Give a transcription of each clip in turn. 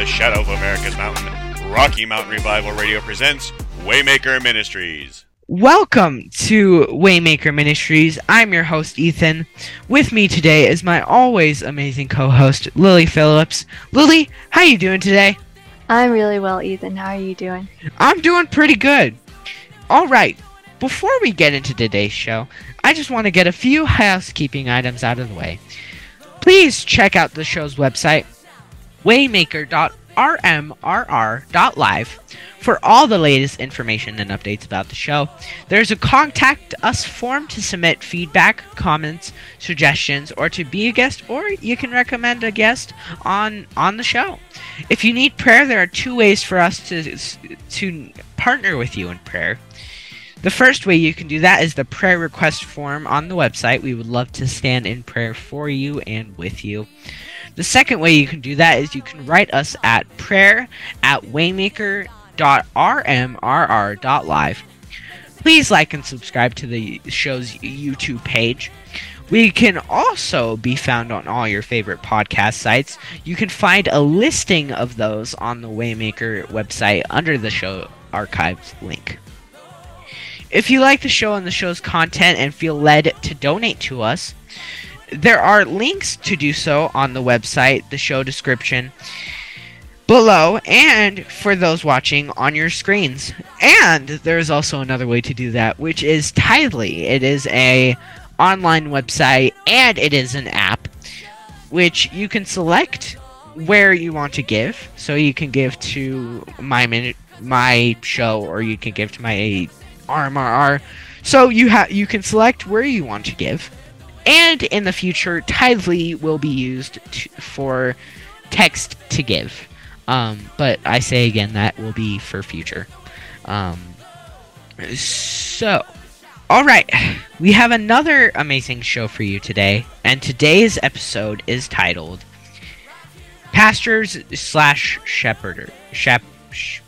the shadow of America's mountain, Rocky Mountain Revival Radio presents Waymaker Ministries. Welcome to Waymaker Ministries. I'm your host Ethan. With me today is my always amazing co-host Lily Phillips. Lily, how you doing today? I'm really well, Ethan. How are you doing? I'm doing pretty good. All right. Before we get into today's show, I just want to get a few housekeeping items out of the way. Please check out the show's website, waymaker.rmrr.live, for all the latest information and updates about the show. There's a contact us form to submit feedback, comments, suggestions, or to be a guest, or you can recommend a guest on on the show. If you need prayer, there are two ways for us to to partner with you in prayer. The first way you can do that is the prayer request form on the website. We would love to stand in prayer for you and with you. The second way you can do that is you can write us at prayer at waymaker.rmrr.live. Please like and subscribe to the show's YouTube page. We can also be found on all your favorite podcast sites. You can find a listing of those on the Waymaker website under the show archives link. If you like the show and the show's content and feel led to donate to us, there are links to do so on the website, the show description below, and for those watching on your screens. And there's also another way to do that, which is Tithely. It is a online website and it is an app which you can select where you want to give. So you can give to my minute my show or you can give to my RMRR. So you have you can select where you want to give. And in the future, Tithely will be used to, for text to give. Um, but I say again that will be for future. Um, so, all right, we have another amazing show for you today, and today's episode is titled "Pastors slash Shepherder Shep." Sh-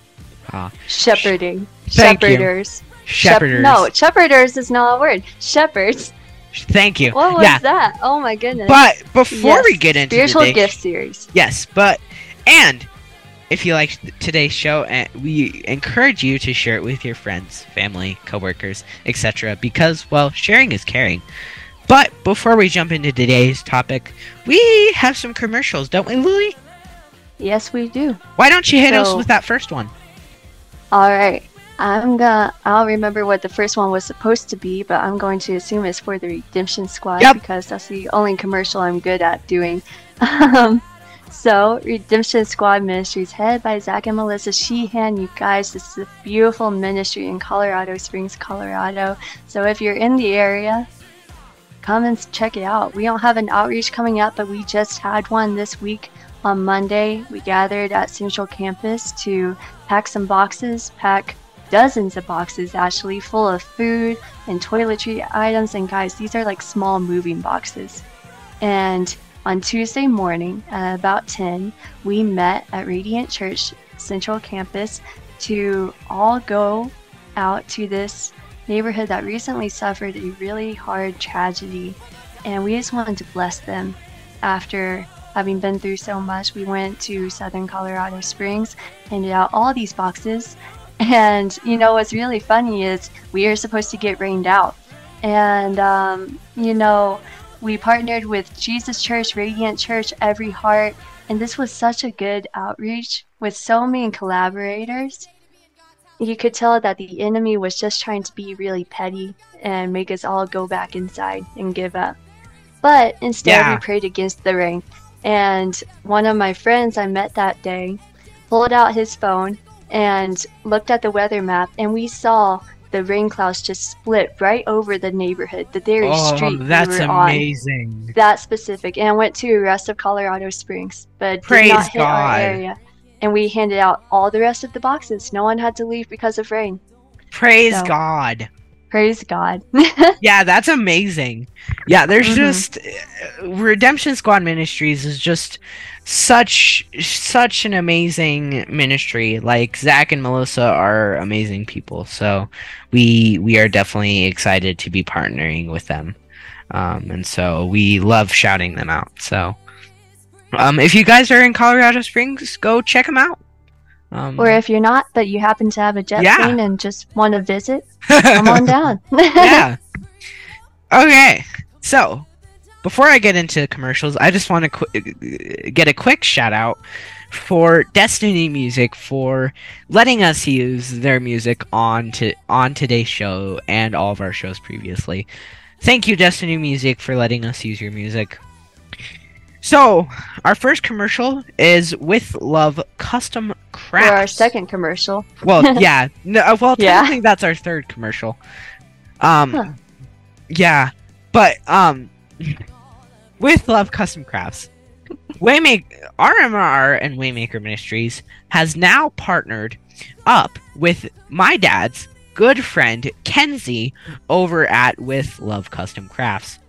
uh, Shepherding. You. Shepherders. shepherders. Shep- no, shepherders is not a word. Shepherds. Thank you. What was yeah, that? Oh my goodness. but before Yes, we get into spiritual today's gift series. Yes, but and if you liked today's show, uh, we encourage you to share it with your friends, family, coworkers, etc. Because well, sharing is caring. But before we jump into today's topic, we have some commercials, don't we, Lily? Yes, we do. Why don't you hit us with that first one? All right. I'm gonna. I'll remember what the first one was supposed to be, but I'm going to assume it's for the Redemption Squad Yep. because that's the only commercial I'm good at doing. Um, so, Redemption Squad Ministries, headed by Zach and Melissa Sheehan. You guys, this is a beautiful ministry in Colorado Springs, Colorado. So, if you're in the area, come and check it out. We don't have an outreach coming up, but we just had one this week on Monday. We gathered at Central Campus to pack some boxes, pack dozens of boxes actually, full of food and toiletry items. And guys, these are like small moving boxes. And on Tuesday morning at about 10, we met at Radiant Church Central Campus to all go out to this neighborhood that recently suffered a really hard tragedy. And we just wanted to bless them after having been through so much. We went to southern Colorado Springs, handed out all these boxes. And you know what's really funny is we are supposed to get rained out. And, um, you know, we partnered with Jesus Church, Radiant Church, Every Heart, and this was such a good outreach with so many collaborators. You could tell that the enemy was just trying to be really petty and make us all go back inside and give up. But instead, Yeah. we prayed against the rain. And one of my friends I met that day pulled out his phone and looked at the weather map, and we saw the rain clouds just split right over the neighborhood, the very Oh, street we that's were on amazing. that specific and I went to the rest of Colorado Springs, but Praise did not hit God. our area. And we handed out all the rest of the boxes. No one had to leave because of rain. Praise So- God. Praise God. Yeah, that's amazing. Yeah, there's Mhm. just uh, Redemption Squad Ministries is just such such an amazing ministry. Like Zach and Melissa are amazing people, so we we are definitely excited to be partnering with them, um, and so we love shouting them out. So Um, if you guys are in Colorado Springs, go check them out. Um, Or if you're not, but you happen to have a jet Yeah. plane and just want to visit, come on down. yeah. Okay. So, before I get into commercials, I just want to qu- get a quick shout out for Destiny Music for letting us use their music on to on today's show and all of our shows previously. Thank you, Destiny Music, for letting us use your music. So, our first commercial is with Love Custom or Crafts. our second commercial. Well, yeah. No, uh, well, Yeah. technically that's our third commercial. Um, Huh. yeah, but um, with Love Custom Crafts, Waymaker RMR and Waymaker Ministries has now partnered up with my dad's good friend Kenzie over at With Love Custom Crafts.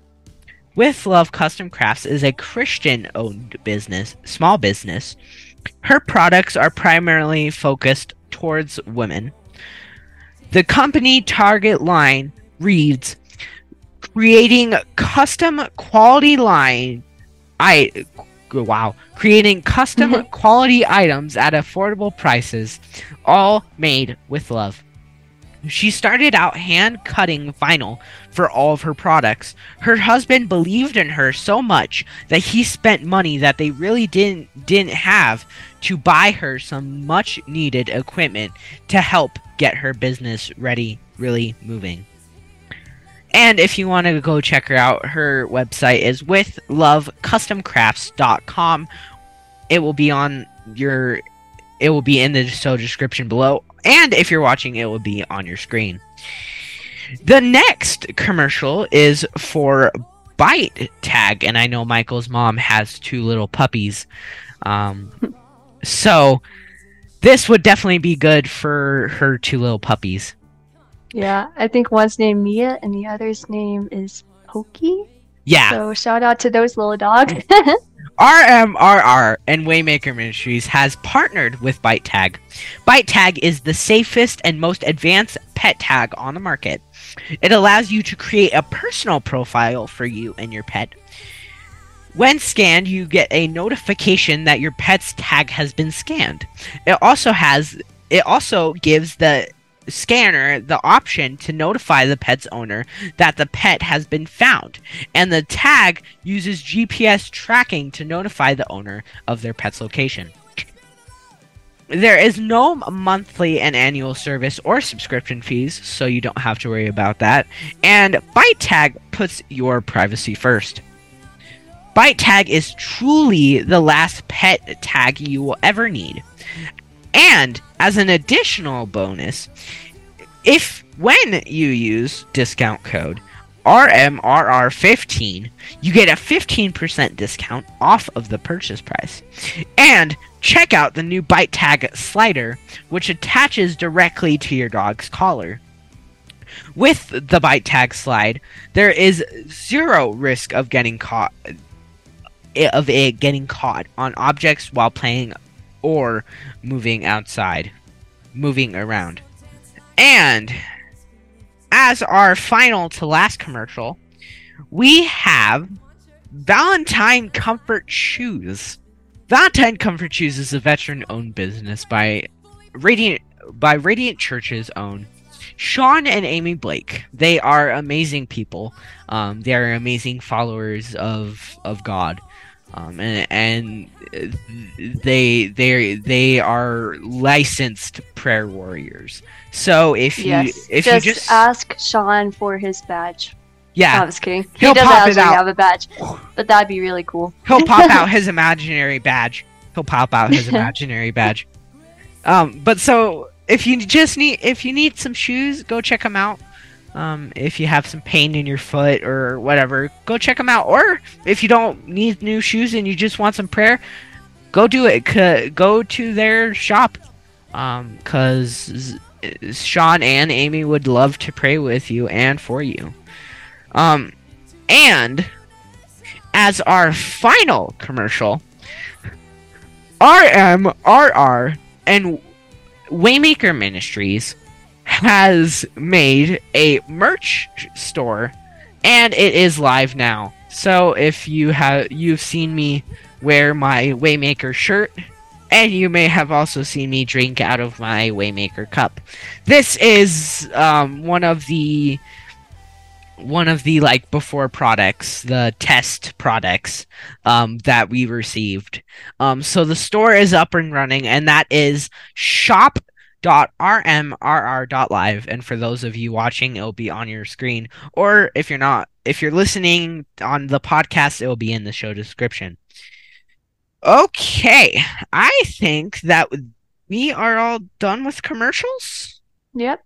With Love Custom Crafts is a Christian-owned business, small business. Her products are primarily focused towards women. The company target line reads creating custom quality line I wow, creating custom mm-hmm. quality items at affordable prices all made with love. She started out hand cutting vinyl for all of her products. Her husband believed in her so much that he spent money that they really didn't didn't have to buy her some much needed equipment to help get her business ready, really moving. And if you want to go check her out, her website is withlovecustomcrafts.com. It will be on your it will be in the show description below. And if you're watching, it will be on your screen. The next commercial is for Bite Tag, and I know Michael's mom has two little puppies. Um, so this would definitely be good for her two little puppies. Yeah, I think one's named Mia and the other's name is Pokey. Yeah. So shout out to those little dogs. RMRR and Waymaker Ministries has partnered with ByteTag. Bite Tag is the safest and most advanced pet tag on the market. It allows you to create a personal profile for you and your pet. When scanned, you get a notification that your pet's tag has been scanned. It also has it also gives the scanner the option to notify the pet's owner that the pet has been found, and the tag uses GPS tracking to notify the owner of their pet's location. There is no monthly and annual service or subscription fees, so you don't have to worry about that. And ByteTag puts your privacy first. ByteTag is truly the last pet tag you will ever need. And as an additional bonus, if when you use discount code RMRR15, you get a 15% discount off of the purchase price. And check out the new ByteTag slider, which attaches directly to your dog's collar. With the ByteTag slide, there is zero risk of getting caught eh, of it getting caught on objects while playing or moving outside, moving around. And as our final to last commercial, we have Valentine Comfort Shoes. Valentine Comfort Shoes is a veteran-owned business by Radiant by Radiant Church's own Sean and Amy Blake. They are amazing people. Um, they are amazing followers of of God. Um, and, and uh, they they they are licensed prayer warriors. So if you yes. if just, you just ask Sean for his badge. yeah I was kidding. He He'll doesn't pop it actually have a badge, but that'd be really cool. he'll pop out his imaginary badge. He'll pop out his imaginary badge. Um, but so if you just need if you need some shoes, go check them out. Um, if you have some pain in your foot or whatever, go check them out. Or if you don't need new shoes and you just want some prayer, go do it. Go to their shop. Um, cause Sean and Amy would love to pray with you and for you. Um, and as our final commercial, RMRR and Waymaker Ministries has made a merch store and it is live now. So if you have you've seen me wear my Waymaker shirt, and you may have also seen me drink out of my Waymaker cup. This is um, one of the one of the like before products, the test products um, that we received. Um, so the store is up and running, and that is shop.rmrr.live. And for those of you watching, it'll be on your screen, or if you're not, if you're listening on the podcast, it will be in the show description. Okay, I think that we are all done with commercials. Yep.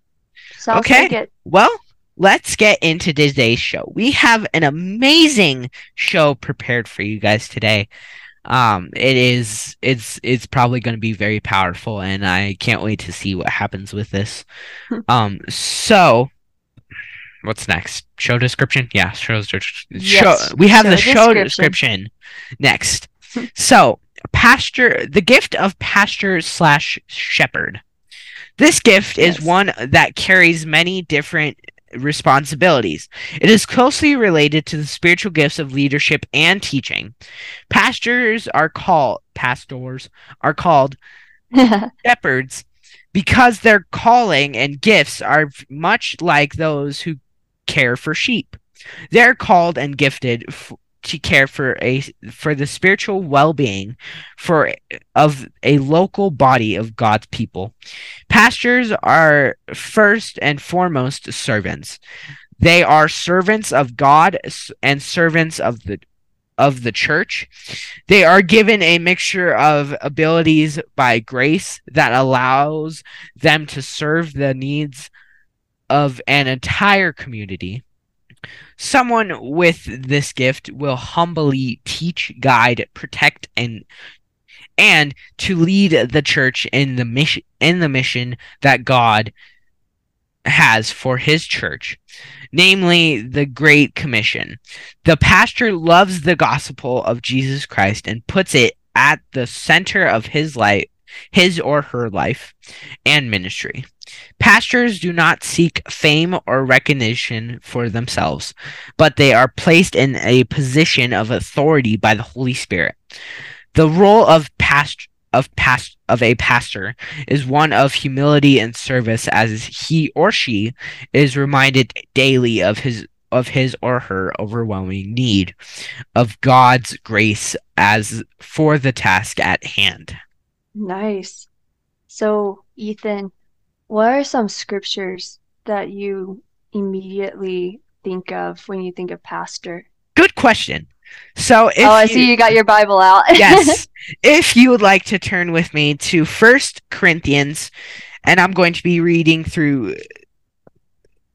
Sounds Okay. like it. Well, let's get into today's show. We have an amazing show prepared for you guys today. Um, it is it's it's probably going to be very powerful, and I can't wait to see what happens with this. um, so what's next? Show description? Yeah, show, show Yes, we have show the show description. description next. so, pastor, the gift of pastor slash shepherd. This gift is one that carries many different responsibilities. It is closely related to the spiritual gifts of leadership and teaching. Pastors are called pastors are called shepherds because their calling and gifts are much like those who care for sheep. They're called and gifted f- to care for a for the spiritual well-being for of a local body of God's people. Pastors are first and foremost servants. They are servants of God and servants of the of the church. They are given a mixture of abilities by grace that allows them to serve the needs of an entire community. Someone with this gift will humbly teach, guide, protect, and and to lead the church in the mission in the mission that God has for his church, namely the Great Commission. The pastor loves the gospel of Jesus Christ and puts it at the center of his life, his or her life and ministry. Pastors do not seek fame or recognition for themselves, but they are placed in a position of authority by the Holy Spirit. The role of past of past of a pastor is one of humility and service as he or she is reminded daily of his of his or her overwhelming need of God's grace as for the task at hand. Nice. So, Ethan, what are some scriptures that you immediately think of when you think of pastor? Good question. So if oh, I you- see you got your Bible out. yes. If you would like to turn with me to First Corinthians, and I'm going to be reading through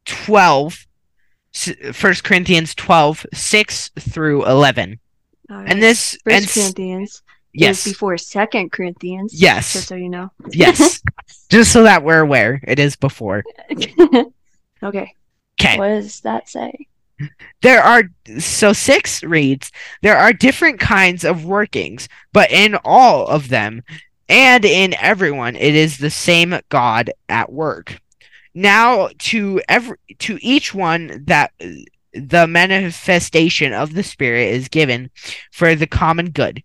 12, First Corinthians 12, 6 through 11. All And this, First Corinthians yes, before Second Corinthians. Yes. Just so you know. yes. Just so that we're aware, it is before. Okay. Okay. What does that say? There are so six reads there are different kinds of workings, but in all of them and in everyone it is the same God at work. Now to every to each one that the manifestation of the spirit is given for the common good.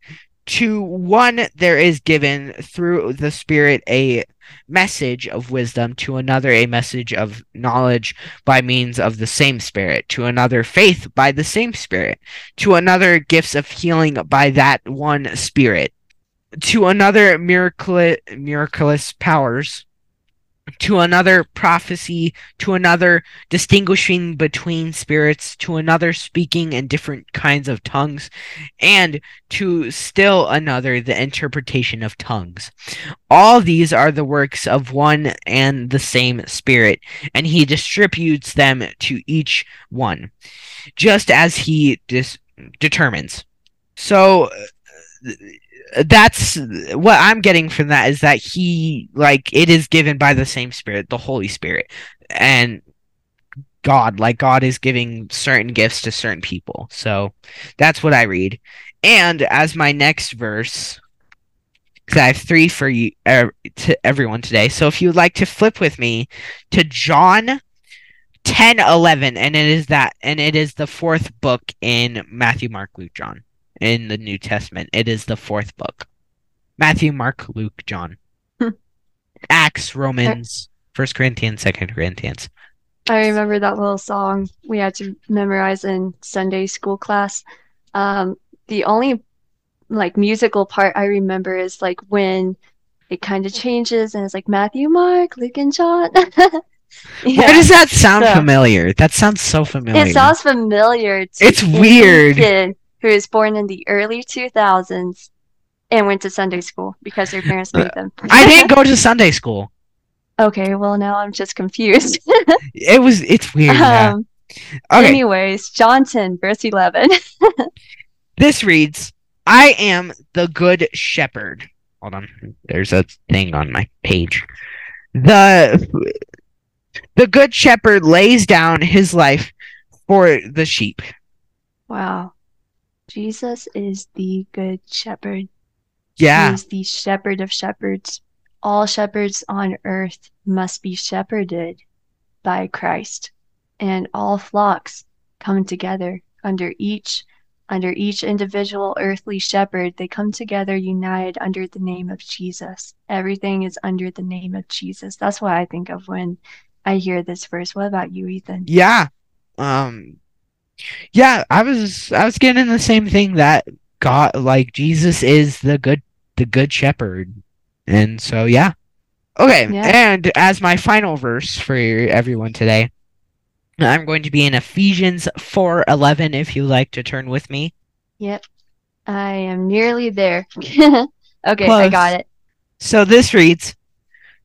To one there is given through the spirit a message of wisdom, to another a message of knowledge by means of the same Spirit, to another faith by the same Spirit, to another gifts of healing by that one Spirit, to another miracle miraculous powers, to another prophecy, to another distinguishing between spirits, to another speaking in different kinds of tongues, and to still another the interpretation of tongues. All these are the works of one and the same Spirit, and he distributes them to each one, just as he dis- determines. So uh, that's what I'm getting from that is that he like it is given by the same Spirit, the Holy Spirit, and God, like God is giving certain gifts to certain people. So that's what I read. And as my next verse, because I have three for you er, to everyone today. So if you would like to flip with me to John 10 11 and it is that and it is the fourth book in Matthew Mark Luke John in the New Testament. It is the fourth book. Matthew, Mark, Luke, John. Hmm. Acts, Romans, First Corinthians, Second Corinthians. I remember that little song we had to memorize in Sunday school class. Um, the only like musical part I remember is like when it kind of changes and it's like Matthew, Mark, Luke, and John. Why does that sound so- familiar? That sounds so familiar. It sounds familiar. To It's weird. Who was born in the early 2000s and went to Sunday school because their parents made them. I didn't go to Sunday school. Okay, well now I'm just confused. It was. It's weird. um, Okay. Anyways, Johnson, verse 11. This reads, I am the good shepherd. Hold on. There's a thing on my page. The the good shepherd lays down his life for the sheep. Wow. Jesus is the good shepherd. Yeah. He is the shepherd of shepherds. All shepherds on earth must be shepherded by Christ. And all flocks come together under each under each individual earthly shepherd. They come together united under the name of Jesus. Everything is under the name of Jesus. That's what I think of when I hear this verse. What about you, Ethan? Yeah. Um Yeah, I was I was getting the same thing that God like Jesus is the good the good shepherd. And so yeah. Okay, Yeah. and as my final verse for everyone today, I'm going to be in Ephesians 4:11 if you like to turn with me. Yep. I am nearly there. okay, I got it. So this reads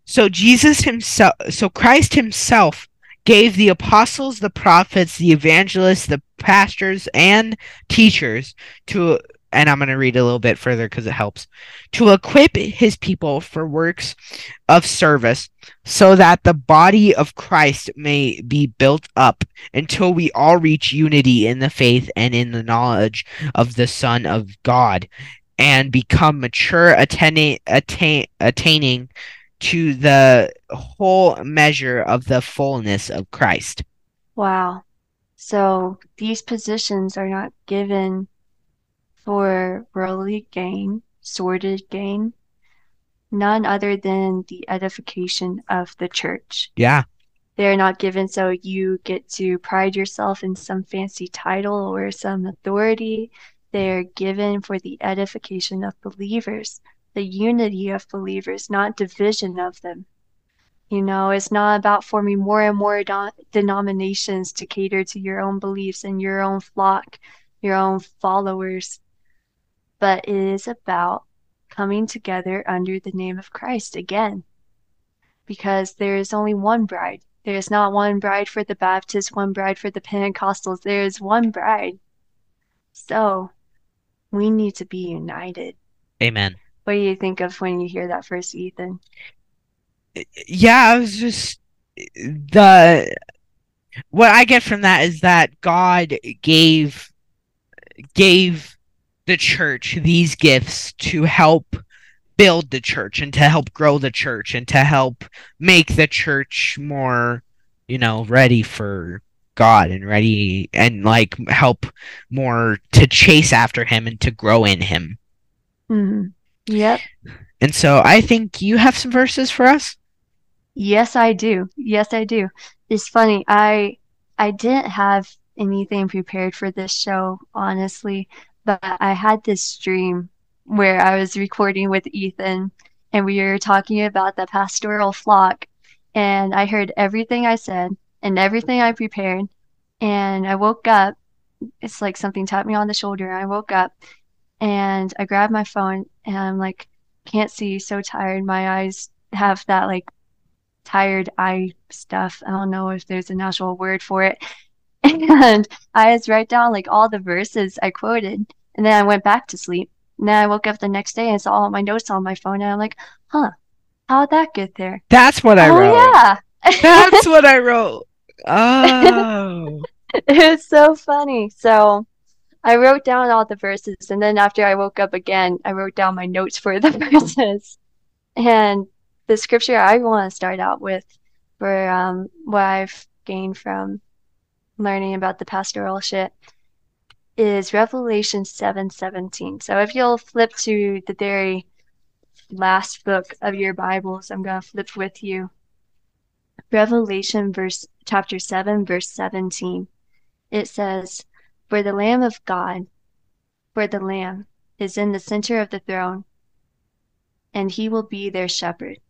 So Jesus himself so Christ himself gave the apostles, the prophets, the evangelists, the pastors and teachers to and I'm going to read a little bit further cuz it helps to equip his people for works of service so that the body of Christ may be built up until we all reach unity in the faith and in the knowledge of the son of God and become mature attaining attain, attaining to the whole measure of the fullness of Christ. Wow. So these positions are not given for worldly gain, sordid gain, none other than the edification of the church. Yeah. They are not given so you get to pride yourself in some fancy title or some authority. They are given for the edification of believers, the unity of believers, not division of them. You know, it's not about forming more and more do- denominations to cater to your own beliefs and your own flock, your own followers, but it is about coming together under the name of Christ again. Because there is only one bride. There is not one bride for the Baptists, one bride for the Pentecostals. There is one bride. So, we need to be united. Amen. What do you think of when you hear that first, Ethan? Yeah, I was just the what I get from that is that God gave gave the church these gifts to help build the church and to help grow the church and to help make the church more, you know, ready for God and ready and like help more to chase after him and to grow in him. hmm Yep. And so I think you have some verses for us. Yes, I do. Yes, I do. It's funny. I I didn't have anything prepared for this show, honestly, but I had this dream where I was recording with Ethan and we were talking about the pastoral flock and I heard everything I said and everything I prepared and I woke up. It's like something tapped me on the shoulder. I woke up and I grab my phone and I'm like, can't see, so tired. My eyes have that like tired eye stuff. I don't know if there's an actual word for it. And I just write down like all the verses I quoted, and then I went back to sleep. And then I woke up the next day and saw all my notes on my phone, and I'm like, huh, how'd that get there? That's what I oh, wrote. yeah. That's what I wrote. Oh. It's so funny. So I wrote down all the verses, and then after I woke up again, I wrote down my notes for the verses. And the scripture I want to start out with for um, what I've gained from learning about the pastoral shit is Revelation 7:17. so if you'll flip to the very last book of your Bibles, I'm going to flip with you. Revelation verse chapter 7 verse 17. It says, "For the lamb of God, for the lamb is in the center of the throne, and he will be their shepherd.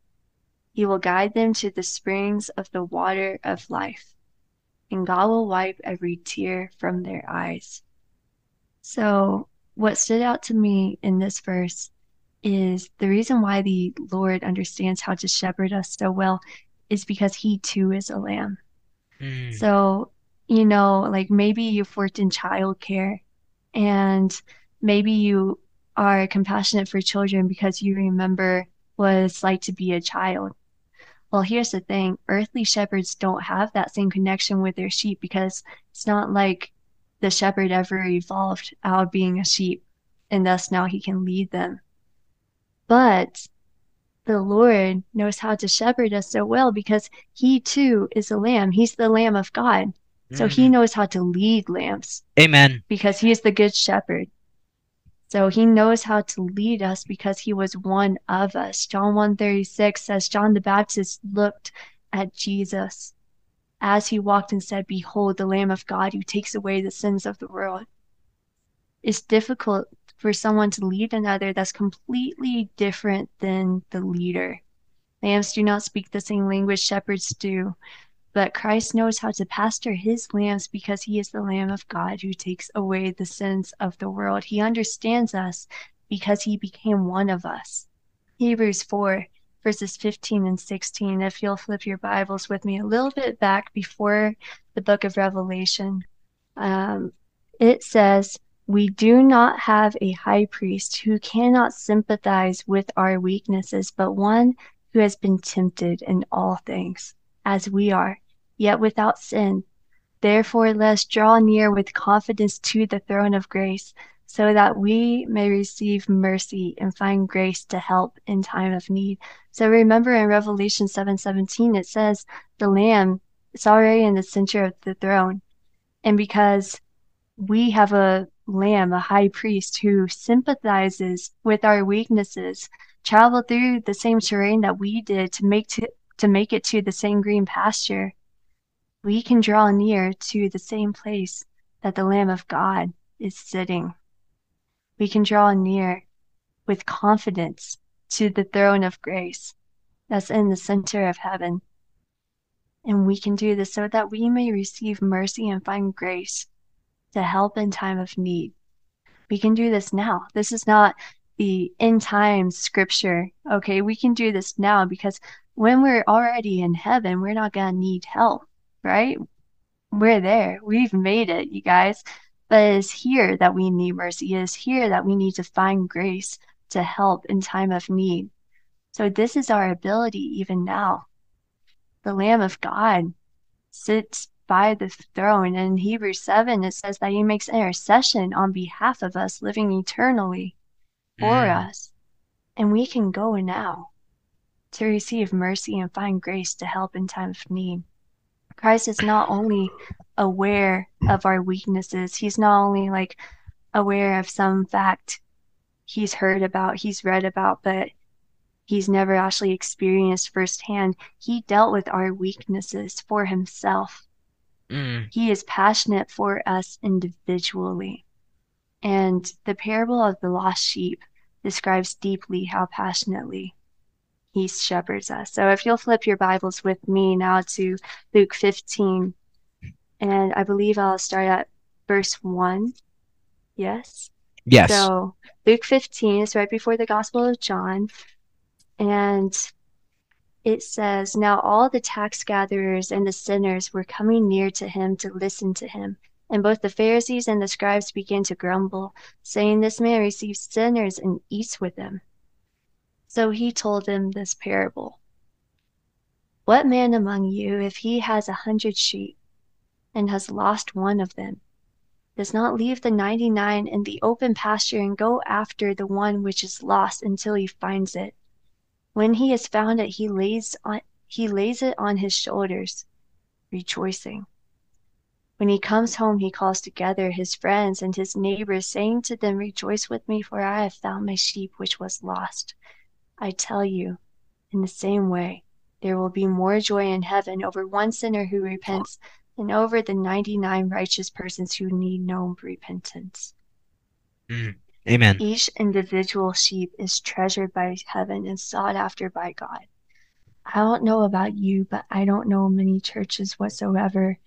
He will guide them to the springs of the water of life, and God will wipe every tear from their eyes." So, what stood out to me in this verse is the reason why the Lord understands how to shepherd us so well is because he too is a lamb. Mm. So, you know, like maybe you've worked in childcare and maybe you are compassionate for children because you remember what it's like to be a child. Well, here's the thing earthly shepherds don't have that same connection with their sheep because it's not like the shepherd ever evolved out of being a sheep and thus now he can lead them. But the Lord knows how to shepherd us so well because he too is a lamb. He's the lamb of God. So he Mhm. knows how to lead lambs Amen. because he is the good shepherd. So he knows how to lead us because he was one of us. John 136 says John the Baptist looked at Jesus as he walked and said, Behold the Lamb of God who takes away the sins of the world. It's difficult for someone to lead another that's completely different than the leader. Lambs do not speak the same language shepherds do, but Christ knows how to pastor his lambs because he is the Lamb of God who takes away the sins of the world. He understands us because he became one of us. Hebrews 4, verses 15 and 16. If you'll flip your Bibles with me a little bit back before the book of Revelation, um, it says, We do not have a high priest who cannot sympathize with our weaknesses, but one who has been tempted in all things, as we are, yet without sin. Therefore, let us draw near with confidence to the throne of grace, so that we may receive mercy and find grace to help in time of need. So remember in Revelation 7:17 it says the lamb is already in the center of the throne. And because we have a lamb, a high priest who sympathizes with our weaknesses, traveled through the same terrain that we did to make to, to make it to the same green pasture, we can draw near to the same place that the Lamb of God is sitting. We can draw near with confidence to the throne of grace that's in the center of heaven. And we can do this so that we may receive mercy and find grace to help in time of need. We can do this now. This is not the end times scripture. Okay, we can do this now because when we're already in heaven, we're not going to need help, right? We're there. We've made it, you guys. But it's here that we need mercy. It is here that we need to find grace to help in time of need. So this is our ability even now. The Lamb of God sits by the throne. And in Hebrews 7, it says that he makes intercession on behalf of us, living eternally for Mm. us. And we can go now to receive mercy and find grace to help in time of need. Christ is not only aware of our weaknesses, he's not only like aware of some fact he's heard about, he's read about, but he's never actually experienced firsthand. He dealt with our weaknesses for himself. Mm. He is passionate for us individually. And the parable of the lost sheep describes deeply how passionately he shepherds us. So if you'll flip your Bibles with me now to Luke 15, and I believe I'll start at verse 1. Yes? Yes. So Luke 15 is right before the Gospel of John. And it says, Now all the tax gatherers and the sinners were coming near to him to listen to him. And both the Pharisees and the scribes began to grumble, saying, This man receives sinners and eats with them. So he told them this parable What man among you, if he has a hundred sheep and has lost one of them, does not leave the ninety nine in the open pasture and go after the one which is lost until he finds it? When he has found it, he lays on he lays it on his shoulders, rejoicing. When he comes home, he calls together his friends and his neighbors, saying to them, Rejoice with me, for I have found my sheep which was lost. I tell you, in the same way, there will be more joy in heaven over one sinner who repents than over the 99 righteous persons who need no repentance. Mm. Amen. Each individual sheep is treasured by heaven and sought after by God. I don't know about you, but I don't know many churches whatsoever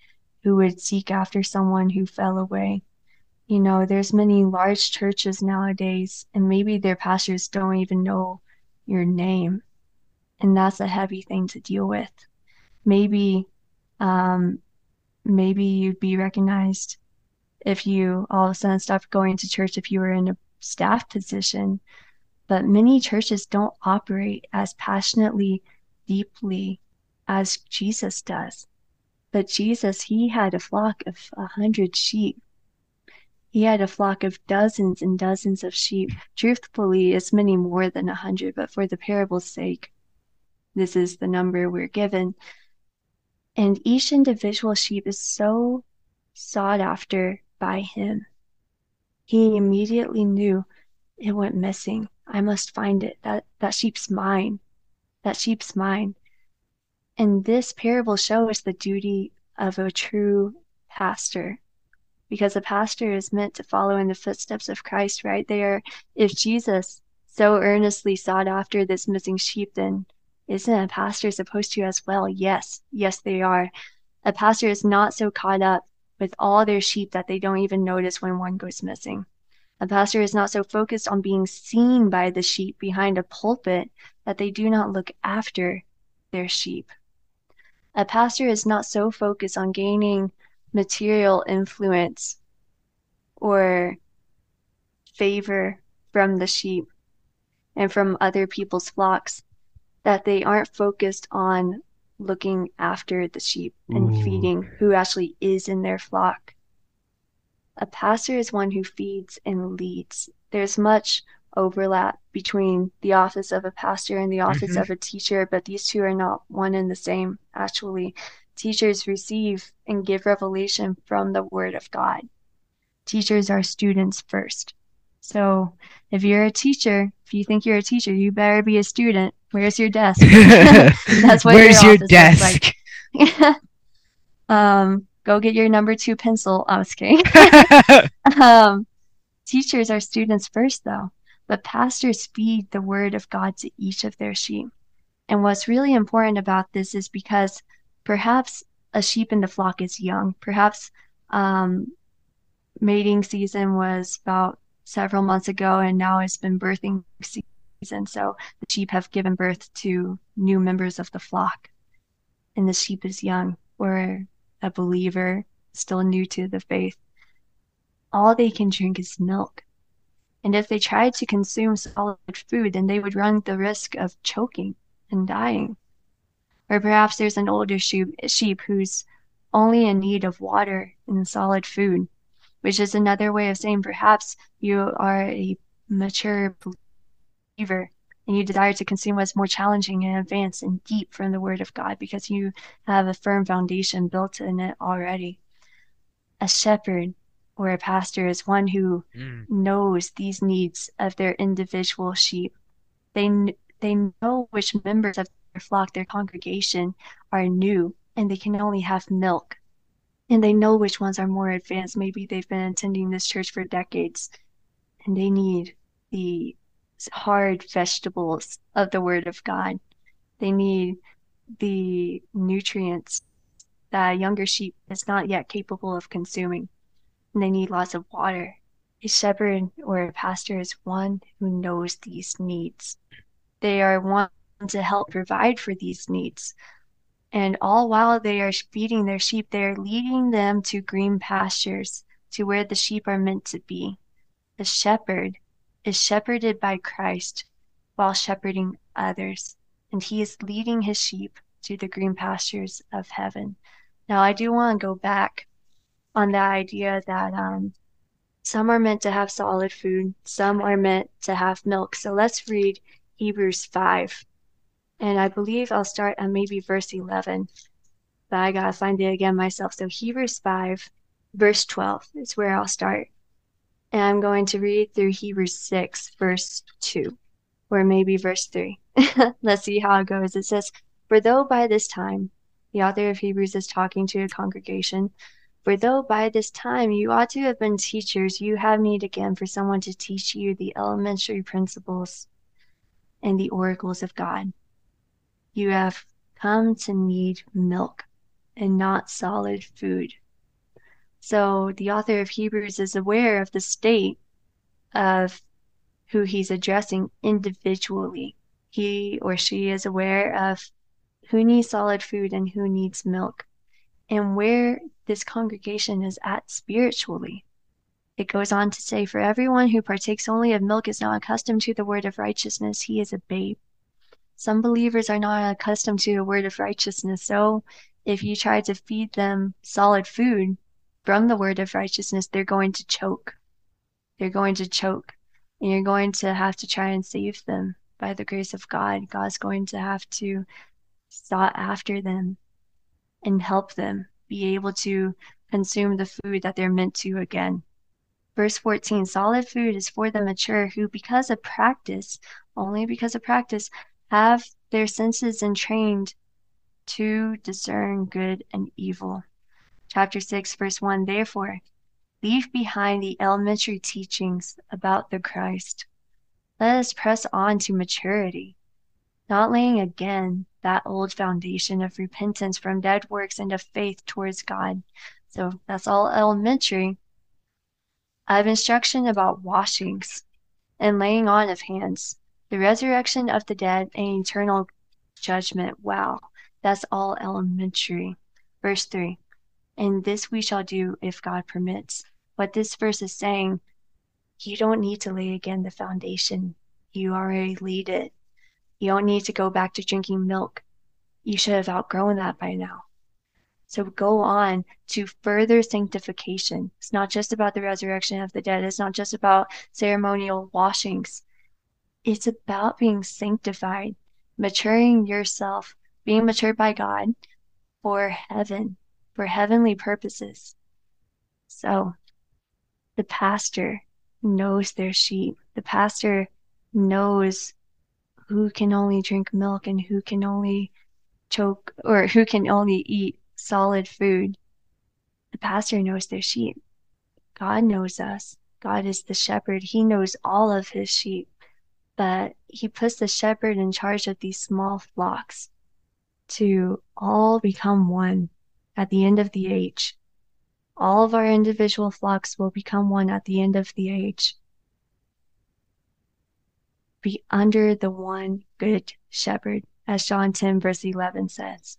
who would seek after someone who fell away. You know, there's many large churches nowadays, and maybe their pastors don't even know your name. And that's a heavy thing to deal with. Maybe, um, maybe you'd be recognized if you all of a sudden stopped going to church if you were in a staff position. But many churches don't operate as passionately, deeply as Jesus does. But Jesus, he had a flock of a hundred sheep. He had a flock of dozens and dozens of sheep. Truthfully, it's many more than a hundred, but for the parable's sake, this is the number we're given. And each individual sheep is so sought after by him. He immediately knew it went missing. I must find it. That that sheep's mine. That sheep's mine. And this parable shows the duty of a true pastor because a pastor is meant to follow in the footsteps of Christ, right? They are, if Jesus so earnestly sought after this missing sheep, then isn't a pastor supposed to as well? Yes, yes, they are. A pastor is not so caught up with all their sheep that they don't even notice when one goes missing. A pastor is not so focused on being seen by the sheep behind a pulpit that they do not look after their sheep. A pastor is not so focused on gaining material influence or favor from the sheep and from other people's flocks that they aren't focused on looking after the sheep and Ooh. feeding who actually is in their flock. A pastor is one who feeds and leads. There's much overlap between the office of a pastor and the office Mhm. of a teacher, but these two are not one and the same, actually. Teachers receive and give revelation from the Word of God. Teachers are students first. So if you're a teacher, if you think you're a teacher, you better be a student. Where's your desk? That's what Where's your your desk? like. um, go get your number two pencil. I was kidding. um, teachers are students first, though, but pastors feed the word of God to each of their sheep. And what's really important about this is because perhaps a sheep in the flock is young. Perhaps um, mating season was about several months ago, and now it's been birthing season. So the sheep have given birth to new members of the flock, and the sheep is young or a believer, still new to the faith all they can drink is milk. And if they tried to consume solid food, then they would run the risk of choking and dying. Or perhaps there's an older sheep, who's only in need of water and solid food, which is another way of saying perhaps you are a mature believer and you desire to consume what's more challenging and advanced and deep from the Word of God because you have a firm foundation built in it already. A shepherd or a pastor is one who Mm. knows these needs of their individual sheep. They they know which members of flock, their congregation, are new and they can only have milk. And they know which ones are more advanced. Maybe they've been attending this church for decades and they need the hard vegetables of the Word of God. They need the nutrients that younger sheep is not yet capable of consuming and they need lots of water. A shepherd or a pastor is one who knows these needs. They are one to help provide for these needs. And all while they are feeding their sheep, they are leading them to green pastures, to where the sheep are meant to be. The shepherd is shepherded by Christ while shepherding others, and he is leading his sheep to the green pastures of heaven. Now, I do want to go back on the idea that um, some are meant to have solid food, some are meant to have milk. So let's read Hebrews 5. And I believe I'll start on maybe verse 11, but I gotta find it again myself. So Hebrews 5, verse 12 is where I'll start. And I'm going to read through Hebrews 6, verse 2, or maybe verse 3. Let's see how it goes. It says, For though by this time, the author of Hebrews is talking to a congregation, for though by this time you ought to have been teachers, you have need again for someone to teach you the elementary principles and the oracles of God. You have come to need milk and not solid food. So the author of Hebrews is aware of the state of who he's addressing individually. He or she is aware of who needs solid food and who needs milk and where this congregation is at spiritually. It goes on to say, For everyone who partakes only of milk is not accustomed to the word of righteousness, he is a babe. Some believers are not accustomed to the word of righteousness, so if you try to feed them solid food from the word of righteousness, they're going to choke. They're going to choke, and you're going to have to try and save them by the grace of God. God's going to have to sought after them and help them be able to consume the food that they're meant to again. Verse 14 solid food is for the mature who, because of practice, only because of practice, have their senses entrained to discern good and evil. Chapter 6, verse 1 Therefore, leave behind the elementary teachings about the Christ. Let us press on to maturity, not laying again that old foundation of repentance from dead works and of faith towards God. So that's all elementary. I have instruction about washings and laying on of hands, the resurrection of the dead, and eternal judgment. Wow, that's all elementary. Verse 3 And this we shall do if God permits. What this verse is saying, you don't need to lay again the foundation. You already laid it. You don't need to go back to drinking milk. You should have outgrown that by now. So go on to further sanctification. It's not just about the resurrection of the dead, it's not just about ceremonial washings. It's about being sanctified, maturing yourself, being matured by God for heaven, for heavenly purposes. So the pastor knows their sheep. The pastor knows who can only drink milk and who can only choke or who can only eat solid food. The pastor knows their sheep. God knows us. God is the shepherd. He knows all of his sheep. But he puts the shepherd in charge of these small flocks to all become one at the end of the age. All of our individual flocks will become one at the end of the age be under the one good shepherd, as John 10 verse 11 says.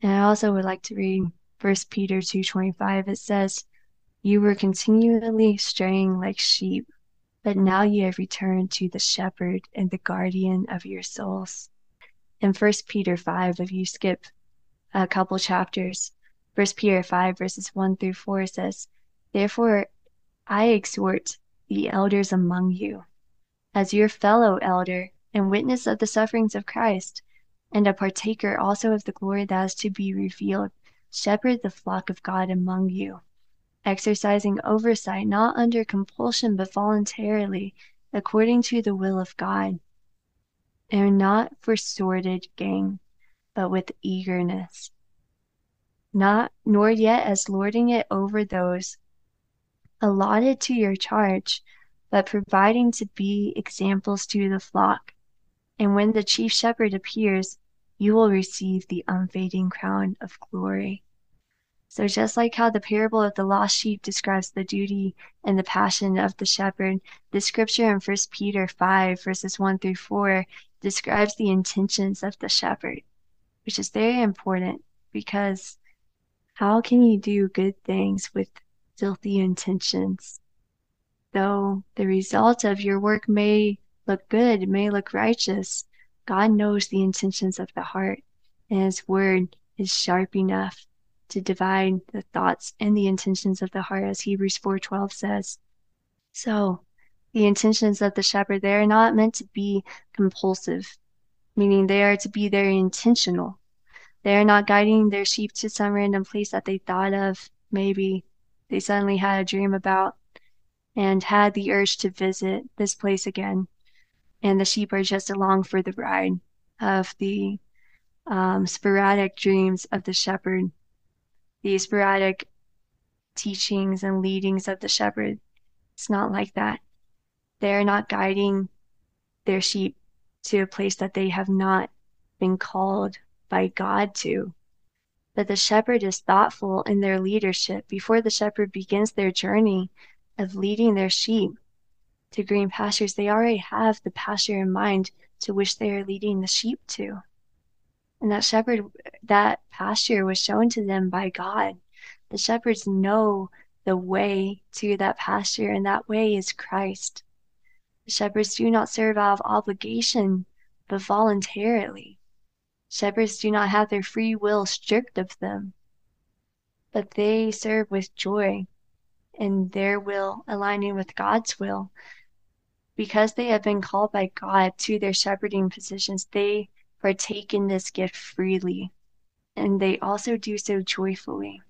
And I also would like to read 1 Peter 2:25. It says, "You were continually straying like sheep, but now you have returned to the shepherd and the guardian of your souls." In 1 Peter 5, if you skip a couple chapters, 1 Peter 5 verses 1 through 4 says, "Therefore I exhort the elders among you as your fellow elder and witness of the sufferings of Christ, and a partaker also of the glory that is to be revealed, shepherd the flock of God among you, exercising oversight not under compulsion but voluntarily, according to the will of God, and not for sordid gain, but with eagerness, not nor yet as lording it over those allotted to your charge but providing to be examples to the flock. And when the chief shepherd appears, you will receive the unfading crown of glory. So, just like how the parable of the lost sheep describes the duty and the passion of the shepherd, the scripture in 1 Peter 5, verses 1 through 4, describes the intentions of the shepherd, which is very important because how can you do good things with filthy intentions? Though the result of your work may look good, may look righteous, God knows the intentions of the heart, and His word is sharp enough to divide the thoughts and the intentions of the heart, as Hebrews 4:12 says. So, the intentions of the shepherd they are not meant to be compulsive, meaning they are to be very intentional. They are not guiding their sheep to some random place that they thought of maybe they suddenly had a dream about and had the urge to visit this place again. And the sheep are just along for the ride of the um, sporadic dreams of the shepherd, the sporadic teachings and leadings of the shepherd. It's not like that. They're not guiding their sheep to a place that they have not been called by God to. But the shepherd is thoughtful in their leadership before the shepherd begins their journey of leading their sheep to green pastures. They already have the pasture in mind to which they are leading the sheep to. And that shepherd, that pasture was shown to them by God. The shepherds know the way to that pasture, and that way is Christ. The shepherds do not serve out of obligation, but voluntarily. Shepherds do not have their free will stripped of them, but they serve with joy in their will aligning with God's will. Because they have been called by God to their shepherding positions, they partake in this gift freely, and they also do so joyfully,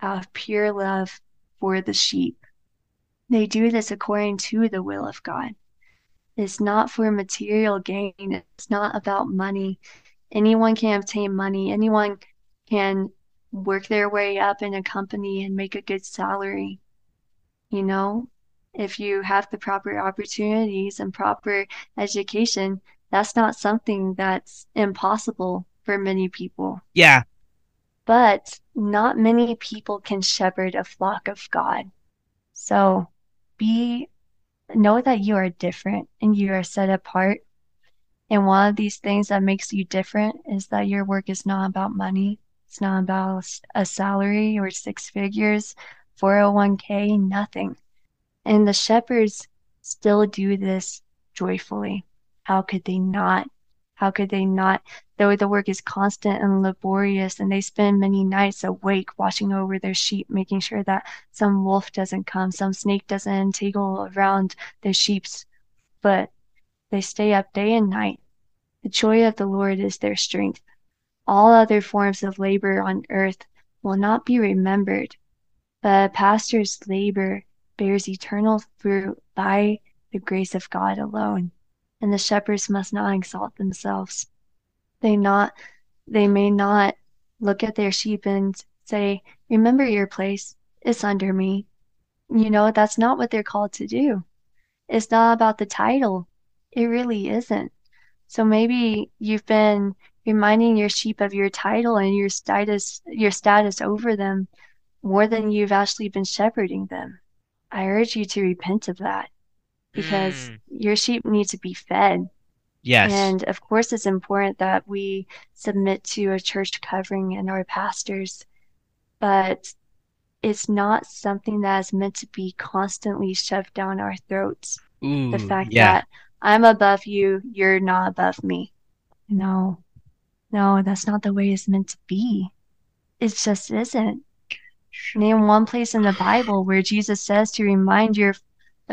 out of pure love for the sheep. They do this according to the will of God. It's not for material gain, it's not about money. Anyone can obtain money, anyone can work their way up in a company and make a good salary. You know, if you have the proper opportunities and proper education, that's not something that's impossible for many people. Yeah. But not many people can shepherd a flock of God. So be know that you are different and you are set apart. And one of these things that makes you different is that your work is not about money. It's not about a salary or six figures, 401k, nothing. And the shepherds still do this joyfully. How could they not? How could they not? Though the work is constant and laborious, and they spend many nights awake watching over their sheep, making sure that some wolf doesn't come, some snake doesn't entangle around their sheep's foot. They stay up day and night. The joy of the Lord is their strength. All other forms of labor on earth will not be remembered, but a pastor's labor bears eternal fruit by the grace of God alone and the shepherds must not exalt themselves. They not they may not look at their sheep and say, Remember your place, it's under me. You know, that's not what they're called to do. It's not about the title. It really isn't. So maybe you've been reminding your sheep of your title and your status your status over them more than you've actually been shepherding them. I urge you to repent of that because mm. your sheep need to be fed. Yes. And of course, it's important that we submit to a church covering and our pastors, but it's not something that is meant to be constantly shoved down our throats. Ooh, the fact yeah. that I'm above you, you're not above me. No, no, that's not the way it's meant to be. It just isn't. Name one place in the Bible where Jesus says to remind your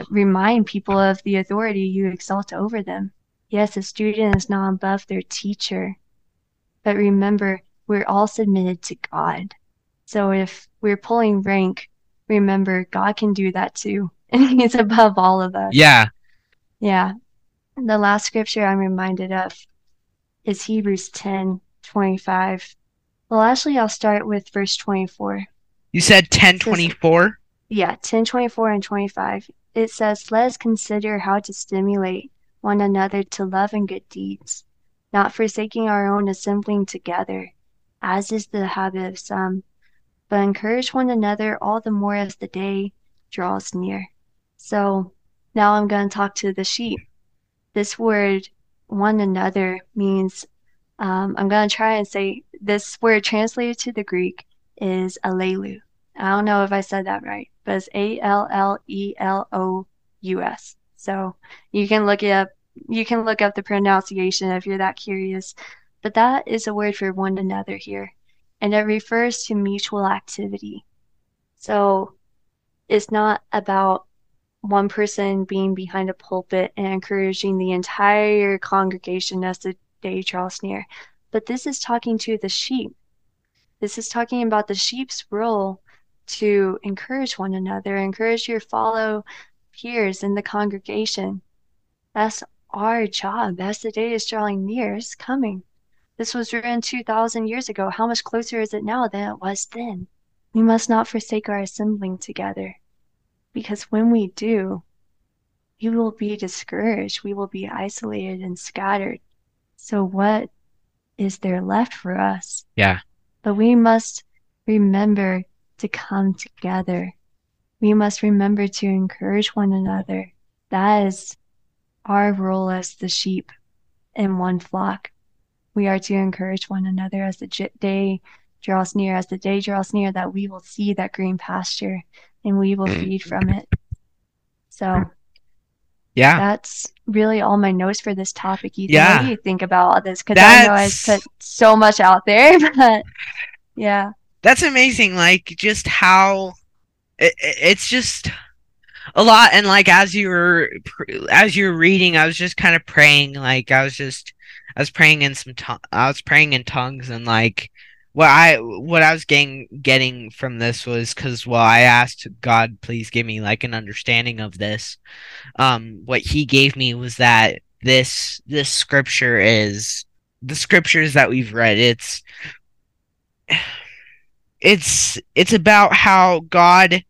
remind people of the authority you exalt over them. Yes, a student is not above their teacher, but remember, we're all submitted to God. So if we're pulling rank, remember, God can do that too. And He's above all of us. Yeah. Yeah. The last scripture I'm reminded of is Hebrews 10 25. Well, actually, I'll start with verse 24. You said 10 24? Yeah, 10 24 and 25 it says, Let us consider how to stimulate one another to love and good deeds, not forsaking our own assembling together, as is the habit of some, but encourage one another all the more as the day draws near. So now I'm going to talk to the sheep. This word, one another, means um, I'm going to try and say this word translated to the Greek is allelu. I don't know if I said that right, but it's A L L E L O U S. So you can look it up. You can look up the pronunciation if you're that curious. But that is a word for one another here, and it refers to mutual activity. So it's not about one person being behind a pulpit and encouraging the entire congregation as the day draws near, but this is talking to the sheep. This is talking about the sheep's role to encourage one another, encourage your fellow peers in the congregation. That's our job as the day is drawing near, it's coming. This was written 2,000 years ago. How much closer is it now than it was then? We must not forsake our assembling together, because when we do, we will be discouraged, we will be isolated and scattered. So, what is there left for us? Yeah. But we must remember to come together. We must remember to encourage one another. That is our role as the sheep in one flock. We are to encourage one another as the day draws near, as the day draws near, that we will see that green pasture and we will mm. feed from it. So, yeah, that's really all my notes for this topic. Ethan, Yeah. what do you think about all this? Because I know I put so much out there, but yeah, that's amazing. Like just how it, it- it's just a lot. And like as you were as you were reading, I was just kind of praying. Like I was just I was praying in some tongue. I was praying in tongues and like what I what I was getting getting from this was because well I asked God please give me like an understanding of this. Um, what He gave me was that this this scripture is the scriptures that we've read. It's it's it's about how God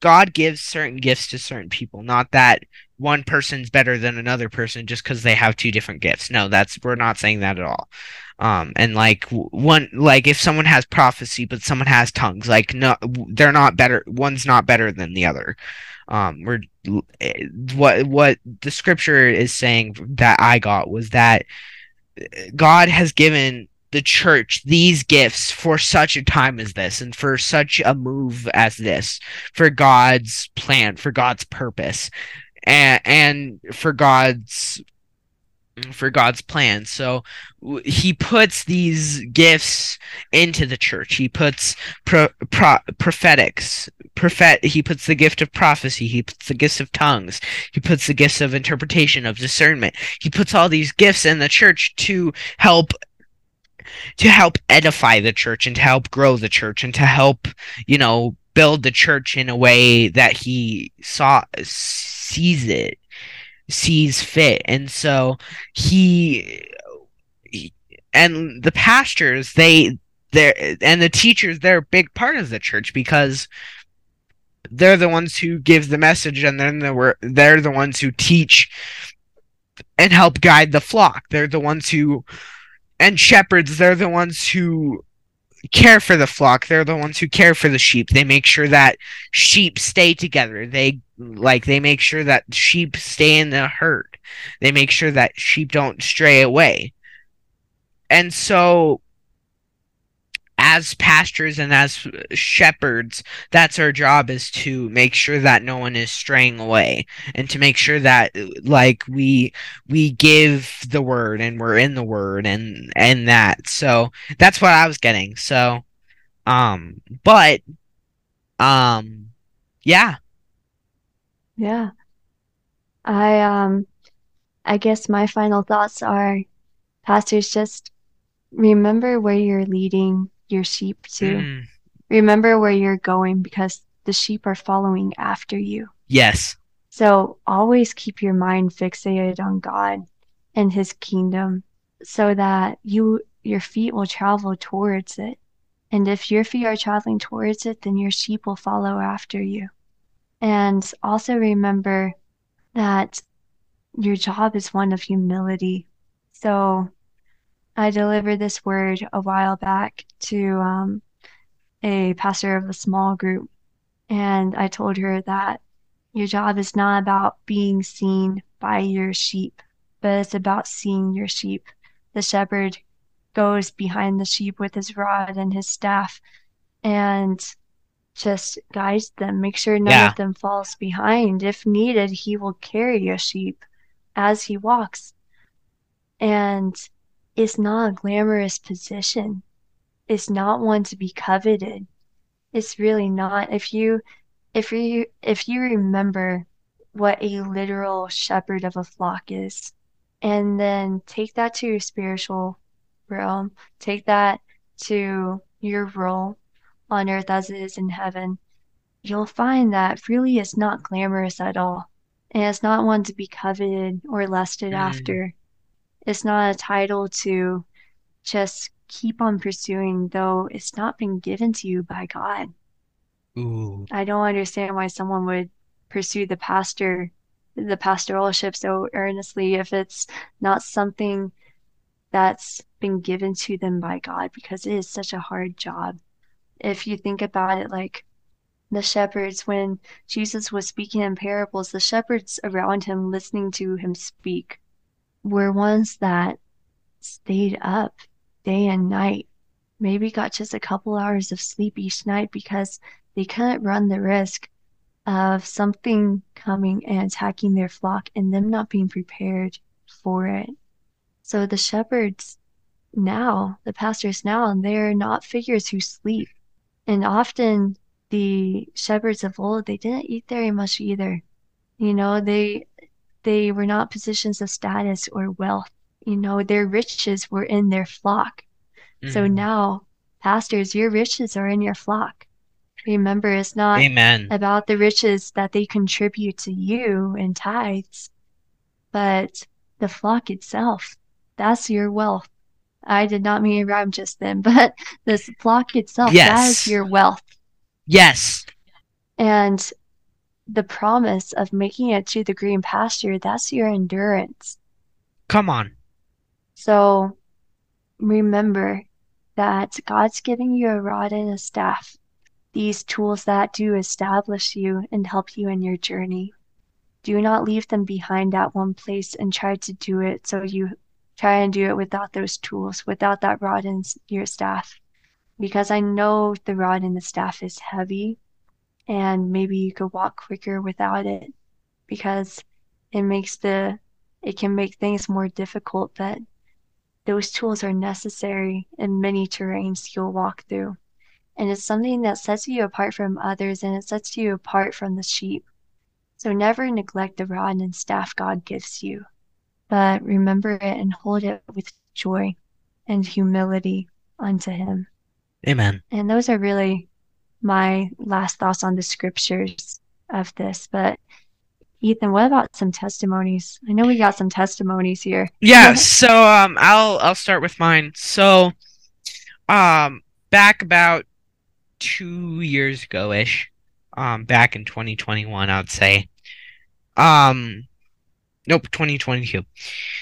God gives certain gifts to certain people, not that one person's better than another person just because they have two different gifts. No, that's we're not saying that at all. Um, and like one, like if someone has prophecy but someone has tongues, like no, they're not better. One's not better than the other. Um, we're eh, what what the scripture is saying that I got was that God has given the church these gifts for such a time as this and for such a move as this for God's plan for God's purpose and and for God's for God's plan. So he puts these gifts into the church. He puts pro, pro, prophetics prophet he puts the gift of prophecy he puts the gifts of tongues he puts the gifts of interpretation of discernment. He puts all these gifts in the church to help to help edify the church and to help grow the church and to help you know build the church in a way that he saw sees it sees fit. And so he, he and the pastors they they're and the teachers they're a big part of the church because they're the ones who give the message and then they're, they're the ones who teach and help guide the flock. They're the ones who and shepherds they're the ones who care for the flock. They're the ones who care for the sheep. They make sure that sheep stay together. They like they make sure that sheep stay in the herd. They make sure that sheep don't stray away. And so as pastors and as shepherds that's our job is to make sure that no one is straying away and to make sure that like we we give the word and we're in the word and and that. So that's what i was getting. So um but um yeah. Yeah. I um, I guess my final thoughts are, pastors, just remember where you're leading your sheep to. Mm, Remember where you're going because the sheep are following after you. yes So always keep your mind fixated on God and his kingdom so that you your feet will travel towards it. And if your feet are traveling towards it, then your sheep will follow after you. And also remember that your job is one of humility. So I delivered this word a while back to um, a pastor of a small group. And I told her that your job is not about being seen by your sheep, but it's about seeing your sheep. The shepherd goes behind the sheep with his rod and his staff and just guides them, make sure none Yeah. of them falls behind. If needed, he will carry a sheep as he walks. And it's not a glamorous position. It's not one to be coveted. It's really not. If you if you if you remember what a literal shepherd of a flock is, and then take that to your spiritual realm, take that to your role on earth as it is in heaven, you'll find that really it's not glamorous at all. And it's not one to be coveted or lusted Mm. after. It's not a title to just keep on pursuing, though it's not been given to you by God. Ooh. I don't understand why someone would pursue the pastor, the pastoralship so earnestly if it's not something that's been given to them by God because it is such a hard job. If you think about it, like the shepherds, when Jesus was speaking in parables, the shepherds around him listening to him speak were ones that stayed up day and night, maybe got just a couple hours of sleep each night because they couldn't run the risk of something coming and attacking their flock and them not being prepared for it. So the shepherds now, the pastors now, they're not figures who sleep. And often the shepherds of old, they didn't eat very much either. You know, they they were not positions of status or wealth. You know, their riches were in their flock. So Mhm. now, pastors, your riches are in your flock. Remember, it's not Amen. about the riches that they contribute to you in tithes, but the flock itself. That's your wealth. I did not mean to rhyme just then, but this flock itself, that Yes. is your wealth. Yes. And the promise of making it to the green pasture, that's your endurance. Come on. So remember that God's giving you a rod and a staff, these tools that do establish you and help you in your journey. Do not leave them behind at one place and try to do it so you try and do it without those tools, without that rod and your staff. Because I know the rod and the staff is heavy and maybe you could walk quicker without it because it makes the it can make things more difficult, but those tools are necessary in many terrains you'll walk through. And it's something that sets you apart from others and it sets you apart from the sheep. So never neglect the rod and staff God gives you, but remember it and hold it with joy and humility unto Him. Amen. And those are really my last thoughts on the scriptures of this. But Ethan, what about some testimonies? I know we got some testimonies here. Yeah, so um I'll I'll start with mine. So um back about 2 years ago ish, um back in 2021 I would say. Um nope, 2022.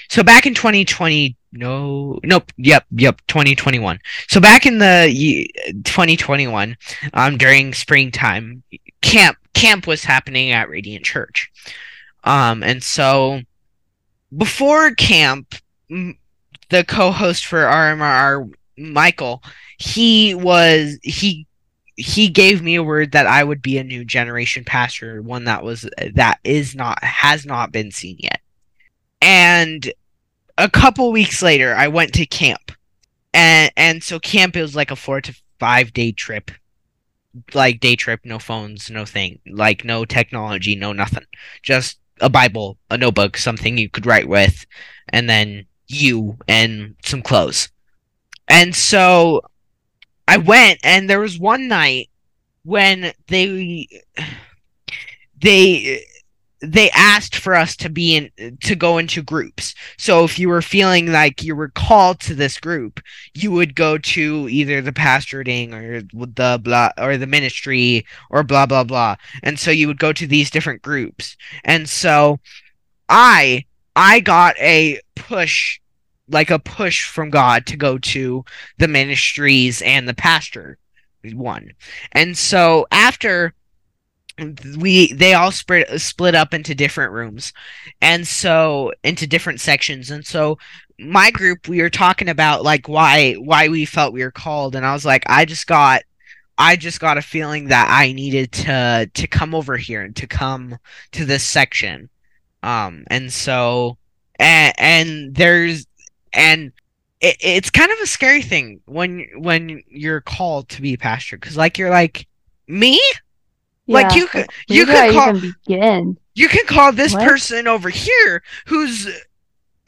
So back in 2020 no nope, yep, yep, 2021. So back in the 2021 um during springtime camp camp was happening at Radiant Church. Um and so before camp, the co-host for RMRR, Michael, he was he he gave me a word that I would be a new generation pastor, one that was that is not has not been seen yet. And a couple weeks later, I went to camp, and and so camp is like a four to five day trip, like day trip, no phones, no thing, like no technology, no nothing, just a Bible, a notebook, something you could write with, and then you and some clothes. And so I went, and there was one night when they they they asked for us to be in to go into groups. So if you were feeling like you were called to this group, you would go to either the pastoring or the blah or the ministry or blah blah blah. And so you would go to these different groups. And so I I got a push like a push from God to go to the ministries and the pastor one. And so after we they all split split up into different rooms and so into different sections. And so my group we were talking about like why why we felt we were called. And I was like I just got I just got a feeling that I needed to to come over here and to come to this section. Um and so and and there's and it, it's kind of a scary thing when when you're called to be a pastor because like you're like me like you could you could call begin? you can call this What? person over here who's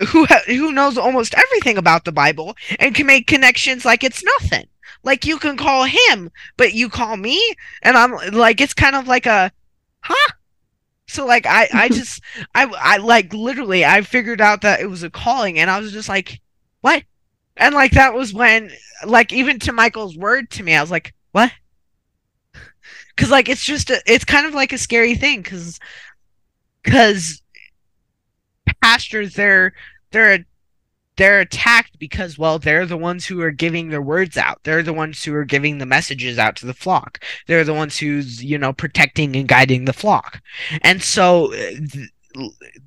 who ha- who knows almost everything about the Bible and can make connections like it's nothing like you can call him, but you call me, and I'm like, it's kind of like a, huh? So like I I just I I like literally I figured out that it was a calling, and I was just like, what? And like that was when like even to Michael's word to me, I was like, what? Because like it's just a, it's kind of like a scary thing because because pastors they're they're they're attacked because well they're the ones who are giving their words out. They're the ones who are giving the messages out to the flock. They're the ones who's you know protecting and guiding the flock. And so th-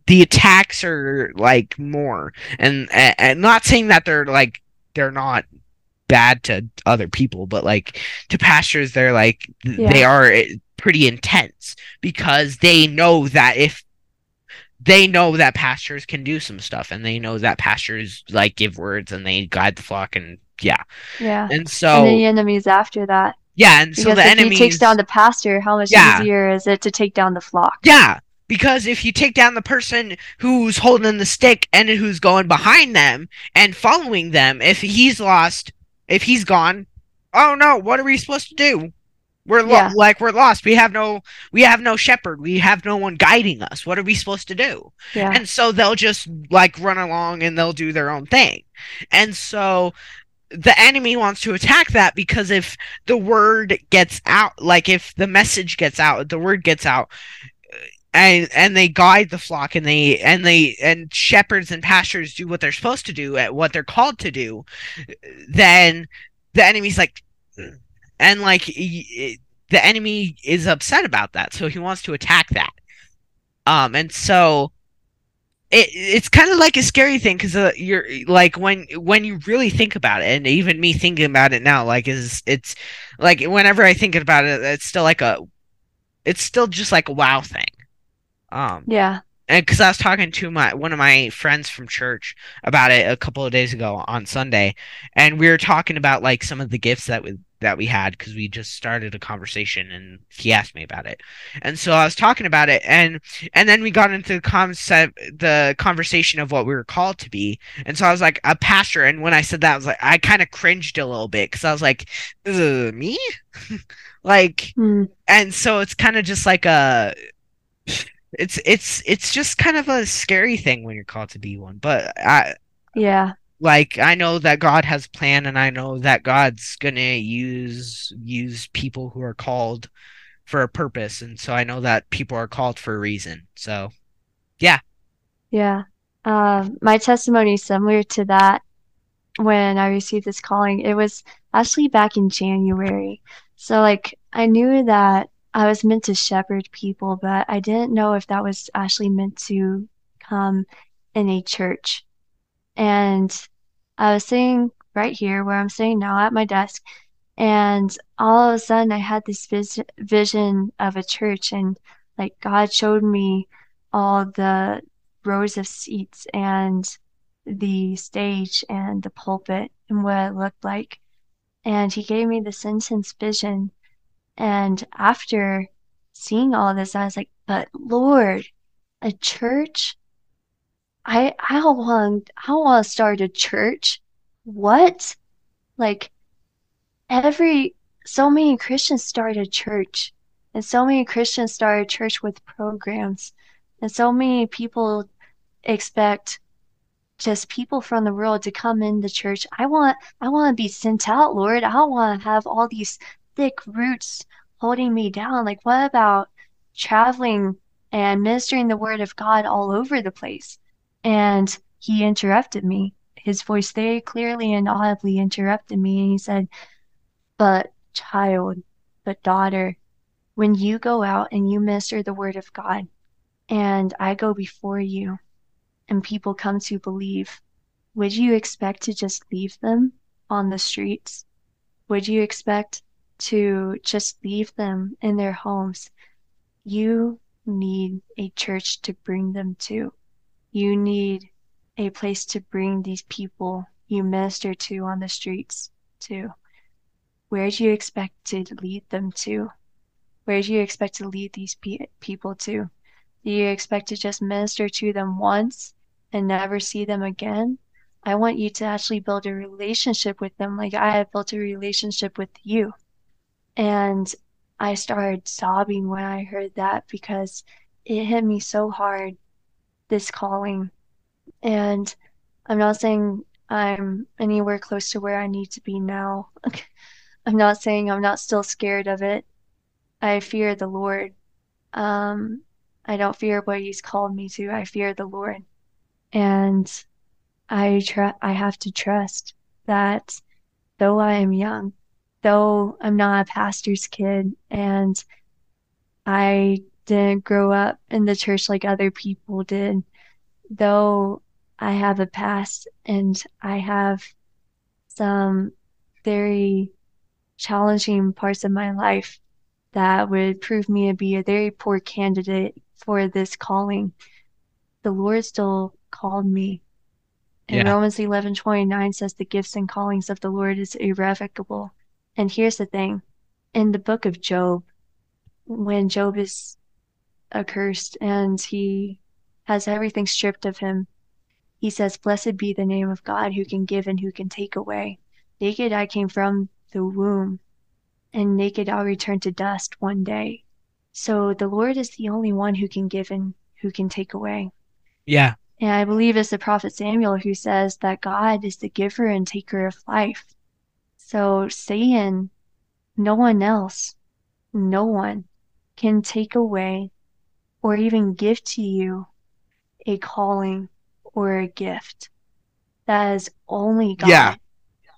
the attacks are like more. And, and not saying that they're like they're not bad to other people but like to pastors they're like Yeah. they are eh, pretty intense because they know that if they know that pastors can do some stuff and they know that pastors like give words and they guide the flock and yeah Yeah. and and so then the enemy's after that. yeah and so Because the if enemy he takes down the pastor, how much Yeah. easier is it to take down the flock? yeah because if you take down the person who's holding the stick and who's going behind them and following them if he's lost if he's gone oh no what are we supposed to do we're lo- Yeah. like we're lost. We have no we have no shepherd. We have no one guiding us. What are we supposed to do? Yeah. and so they'll just like run along and they'll do their own thing. And so the enemy wants to attack that because if the word gets out like if the message gets out the word gets out uh, and and they guide the flock and they and they and shepherds and pastors do what they're supposed to do at what they're called to do then the enemy's like and like y- the enemy is upset about that so he wants to attack that um and so it it's kind of like a scary thing because uh, you're like when when you really think about it and even me thinking about it now like is it's like whenever i think about it it's still like a it's still just like a wow thing um yeah. and because I was talking to my one of my friends from church about it a couple of days ago on Sunday, and we were talking about like some of the gifts that we that we had because we just started a conversation and he asked me about it, and so I was talking about it and and then we got into the concept the conversation of what we were called to be, and so I was like a pastor, and when I said that I was like I kind of cringed a little bit because I was like, "Uh, me, like Hmm. and so it's kind of just like a it's it's it's just kind of a scary thing when you're called to be one but i Yeah. Like i know that god has plan and i know that god's gonna use use people who are called for a purpose and so i know that people are called for a reason so Yeah. Yeah. Um, my testimony is similar to that when I received this calling. It was actually back in January. So, like, I knew that I was meant to shepherd people, but I didn't know if that was actually meant to come in a church. And I was sitting right here where I'm sitting now at my desk, and all of a sudden I had this vis vision of a church, and like God showed me all the rows of seats and the stage and the pulpit and what it looked like. And he gave me this intense vision. And after seeing all this, I was like, but Lord, a church? I I want I want to start a church. What? Like every so many Christians start a church. And so many Christians start a church with programs. And so many people expect just people from the world to come in the church. I want I want to be sent out, Lord. I don't want to have all these thick roots holding me down. Like what about traveling and ministering the word of God all over the place? And he interrupted me. His voice very clearly and audibly interrupted me and he said, "But child, but daughter, when you go out and you minister the word of God, and I go before you, and people come to believe, would you expect to just leave them on the streets? Would you expect to just leave them in their homes? You need a church to bring them to. You need a place to bring these people you minister to on the streets to. Where do you expect to lead them to? Where do you expect to lead these pe- people to? Do you expect to just minister to them once and never see them again? I want you to actually build a relationship with them like I have built a relationship with you. And I started sobbing when I heard that because it hit me so hard, this calling. And I'm not saying I'm anywhere close to where I need to be now. I'm not saying I'm not still scared of it. I fear the Lord. Um, I don't fear what He's called me to. I fear the Lord, and I tr- I have to trust that though I am young, though I'm not a pastor's kid, and I didn't grow up in the church like other people did, though I have a past and I have some very challenging parts of my life that would prove me to be a very poor candidate for this calling. The Lord still called me. And Yeah. Romans eleven twenty nine says the gifts and callings of the Lord is irrevocable. And here's the thing in the book of Job, when Job is accursed and he has everything stripped of him, he says, Blessed be the name of God who can give and who can take away. Naked I came from the womb, and naked I'll return to dust one day. So the Lord is the only one who can give and who can take away. Yeah. And I believe it's the prophet Samuel who says that God is the giver and taker of life. So Satan, no one else, no one can take away or even give to you a calling or a gift. That is only God. Yeah.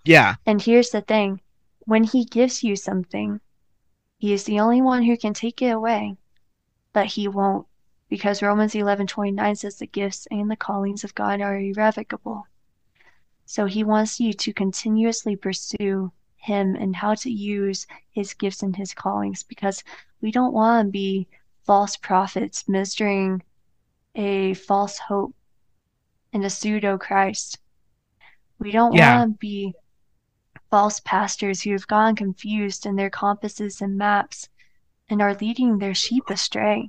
Yeah. And here's the thing when He gives you something, He is the only one who can take it away, but He won't. Because Romans 11:29 says the gifts and the callings of God are irrevocable. So he wants you to continuously pursue him and how to use his gifts and his callings because we don't want to be false prophets ministering a false hope and a pseudo Christ. We don't Yeah. want to be false pastors who have gone confused in their compasses and maps and are leading their sheep astray.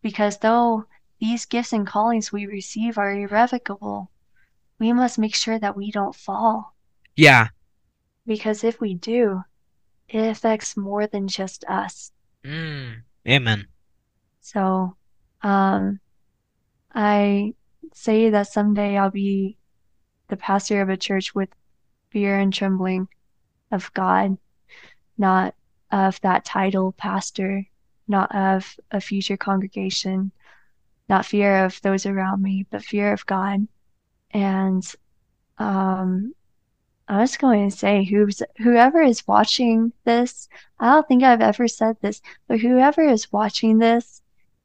Because though these gifts and callings we receive are irrevocable, we must make sure that we don't fall. Yeah. Because if we do, it affects more than just us. Mm. Amen. So, um, I say that someday I'll be the pastor of a church with fear and trembling of God, not of that title, pastor, not of a future congregation, not fear of those around me, but fear of God. And um, I was going to say, who's whoever is watching this, I don't think I've ever said this, but whoever is watching this,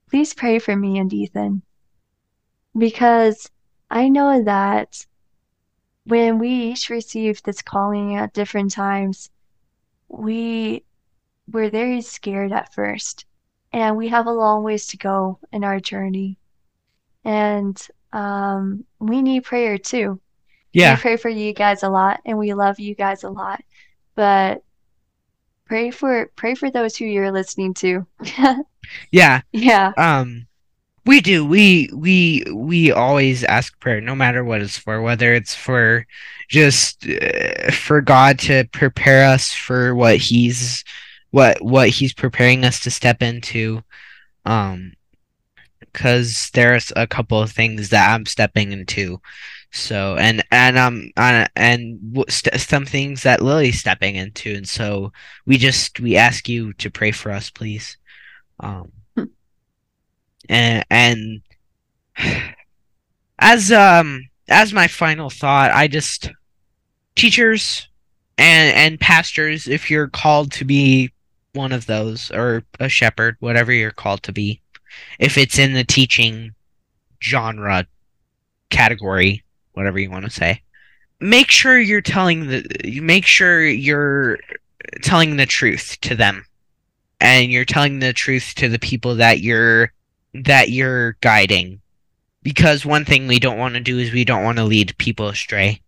please pray for me and Ethan. Because I know that when we each received this calling at different times, we were very scared at first. And we have a long ways to go in our journey. And um, we need prayer too. Yeah. We pray for you guys a lot and we love you guys a lot. But pray for pray for those who you're listening to. Yeah. yeah. Um we do. We we we always ask prayer no matter what it's for, whether it's for just uh, for God to prepare us for what he's what what he's preparing us to step into um cuz there's a couple of things that I'm stepping into. So and and um uh, and st- some things that Lily's stepping into and so we just we ask you to pray for us please. Um and and as um as my final thought i just teachers and and pastors if you're called to be one of those or a shepherd whatever you're called to be if it's in the teaching genre category whatever you want to say. Make sure you're telling the make sure you're telling the truth to them. And you're telling the truth to the people that you're that you're guiding. Because one thing we don't want to do is we don't want to lead people astray.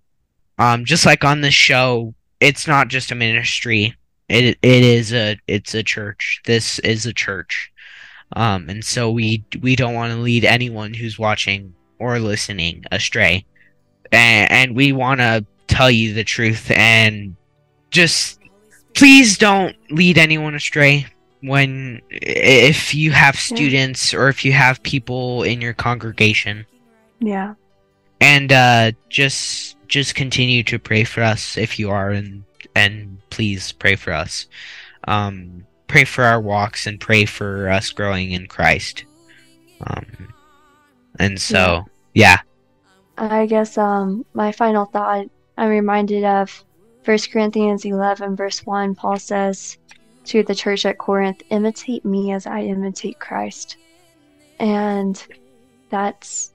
Um just like on this show it's not just a ministry. It it is a it's a church. This is a church. Um and so we we don't want to lead anyone who's watching or listening astray and, and we want to tell you the truth and just please don't lead anyone astray when if you have students or if you have people in your congregation. Yeah. and uh just just continue to pray for us if you are and and please pray for us. Um pray for our walks and pray for us growing in christ. Um and so yeah I guess um my final thought I'm reminded of 1 Corinthians 11 verse 1 Paul says to the church at Corinth imitate me as I imitate Christ. And that's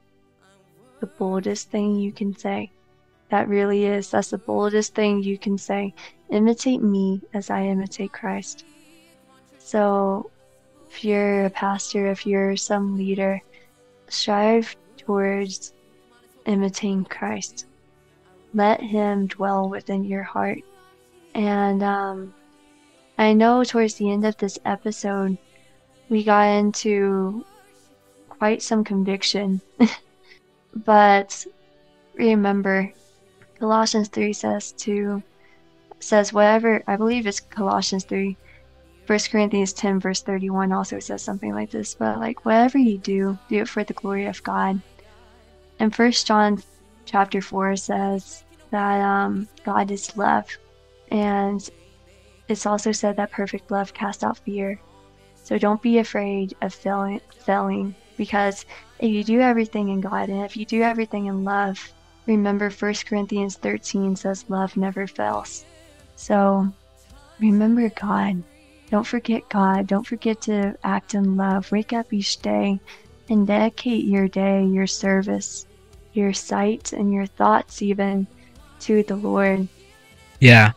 the boldest thing you can say. That really is. That's the boldest thing you can say. Imitate me as I imitate Christ. So if you're a pastor, if you're some leader, strive towards imitating Christ. Let Him dwell within your heart. And um, I know towards the end of this episode, we got into quite some conviction. but remember, Colossians 3 says to says whatever I believe it's Colossians 3 1 Corinthians 10 verse 31 also says something like this, but like whatever you do, do it for the glory of God. And First John chapter 4 says that um, God is love. And it's also said that perfect love casts out fear. So don't be afraid of failing, failing because if you do everything in God and if you do everything in love, remember 1 Corinthians 13 says love never fails. So remember God. Don't forget God. Don't forget to act in love. Wake up each day and dedicate your day, your service, your sight, and your thoughts even to the Lord. yeah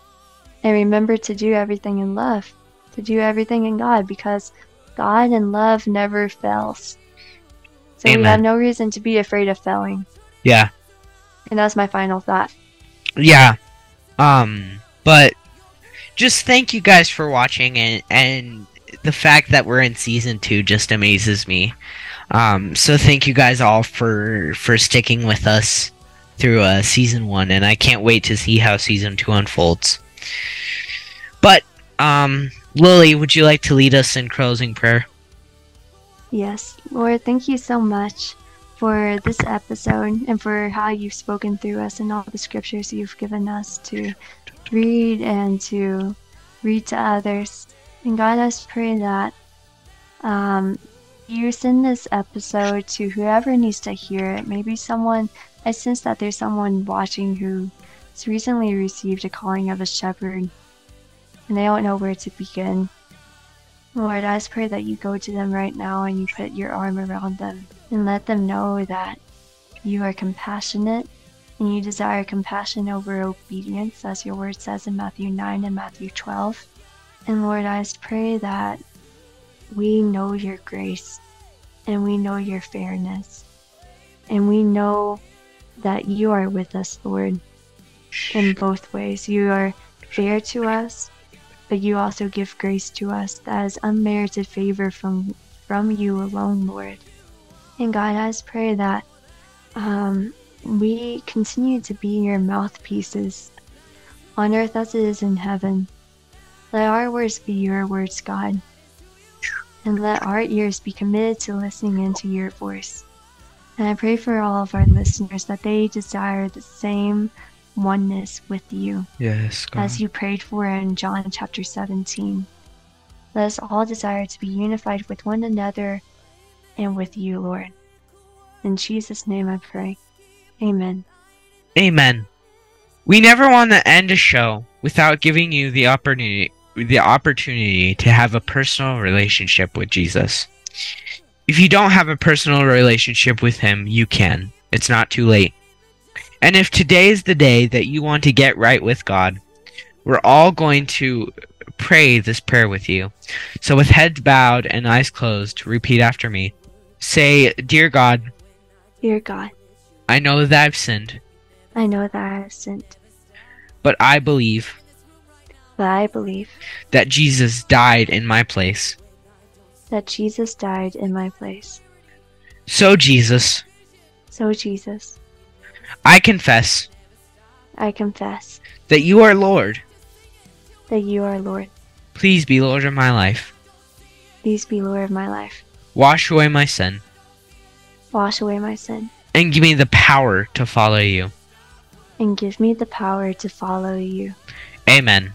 And remember to do everything in love, to do everything in God, because God and love never fails. So we Amen. have no reason to be afraid of failing. yeah And that's my final thought. yeah um but just thank you guys for watching and and the fact that we're in season two just amazes me um so thank you guys all for for sticking with us through uh season one and i can't wait to see how season two unfolds. But um lily would you like to lead us in closing prayer? Yes, Lord, thank you so much for this episode and for how you've spoken through us and all the scriptures you've given us to read and to read to others. And God, I pray that um, you send this episode to whoever needs to hear it. Maybe someone, I sense that there's someone watching who has recently received a calling of a shepherd and they don't know where to begin. Lord, I just pray that you go to them right now and you put your arm around them and let them know that you are compassionate and you desire compassion over obedience, as your word says in Matthew 9 and Matthew 12. And Lord, I just pray that we know your grace and we know your fairness and we know that you are with us, Lord, in both ways. You are fair to us but you also give grace to us that is unmerited favor from from you alone, Lord. And God, I just pray that um, we continue to be your mouthpieces on earth as it is in heaven. Let our words be your words, God, and let our ears be committed to listening into your voice. And I pray for all of our listeners that they desire the same oneness with you yes as you prayed for in John chapter 17. Let us all desire to be unified with one another and with you, Lord. In Jesus' name I pray. Amen. Amen. We never want to end a show without giving you the opportunity the opportunity to have a personal relationship with Jesus. If you don't have a personal relationship with him, you can. It's not too late. And if today is the day that you want to get right with God, we're all going to pray this prayer with you. So with heads bowed and eyes closed, repeat after me. Say, "Dear God, Dear God, I know that I've sinned, I know that I have sinned, but I believe but I believe that Jesus died in my place. that Jesus died in my place. So, Jesus, So, Jesus, I confess I confess that you are Lord. that you are Lord. Please be Lord of my life. Please be Lord of my life. Wash away my sin Wash away my sin and give me the power to follow you. and give me the power to follow you. Amen.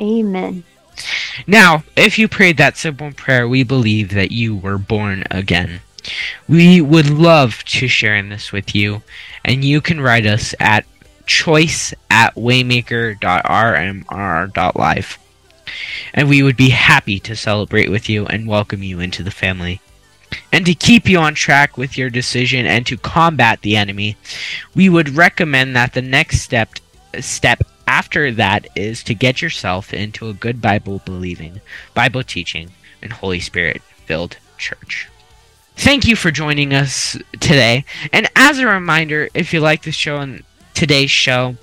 Amen. Now, if you prayed that simple prayer, we believe that you were born again. We would love to share in this with you, and you can write us at choice at waymaker.rmr.live. And we would be happy to celebrate with you and welcome you into the family. And to keep you on track with your decision and to combat the enemy, we would recommend that the next step step after that is to get yourself into a good Bible believing, Bible teaching, and Holy Spirit filled church. Thank you for joining us today. And as a reminder, if you like the show and today's show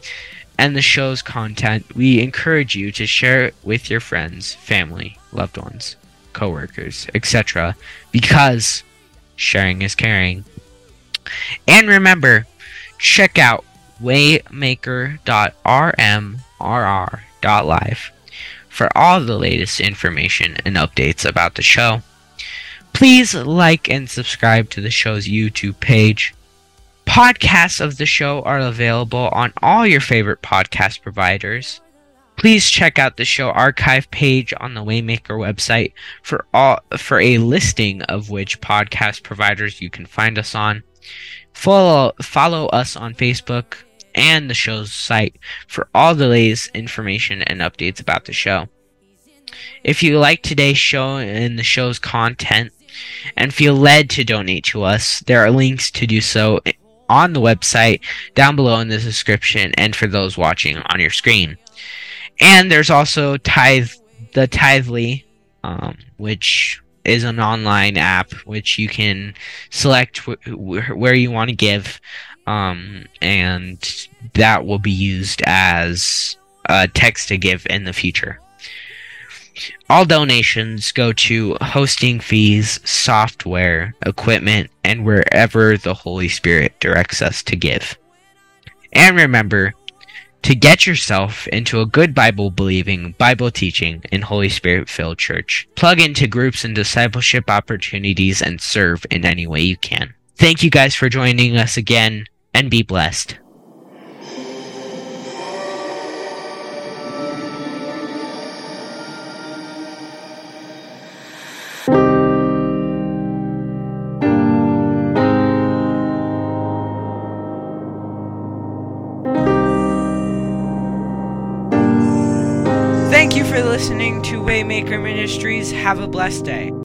and the show's content, we encourage you to share it with your friends, family, loved ones, coworkers, etc. because sharing is caring. And remember, check out waymaker.rmrr.live for all the latest information and updates about the show. Please like and subscribe to the show's YouTube page. Podcasts of the show are available on all your favorite podcast providers. Please check out the show archive page on the Waymaker website for all for a listing of which podcast providers you can find us on. Follow follow us on Facebook and the show's site for all the latest information and updates about the show. If you like today's show and the show's content and feel led to donate to us, there are links to do so on the website down below in the description and for those watching on your screen. And there's also Tithe the Tithely, um, which is an online app which you can select wh- wh- where you want to give, um, and that will be used as a text to give in the future. All donations go to hosting fees, software, equipment, and wherever the Holy Spirit directs us to give. And remember, to get yourself into a good Bible believing, Bible teaching, and Holy Spirit filled church. Plug into groups and discipleship opportunities and serve in any way you can. Thank you guys for joining us again and be blessed. Thank you for listening to Waymaker Ministries. Have a blessed day.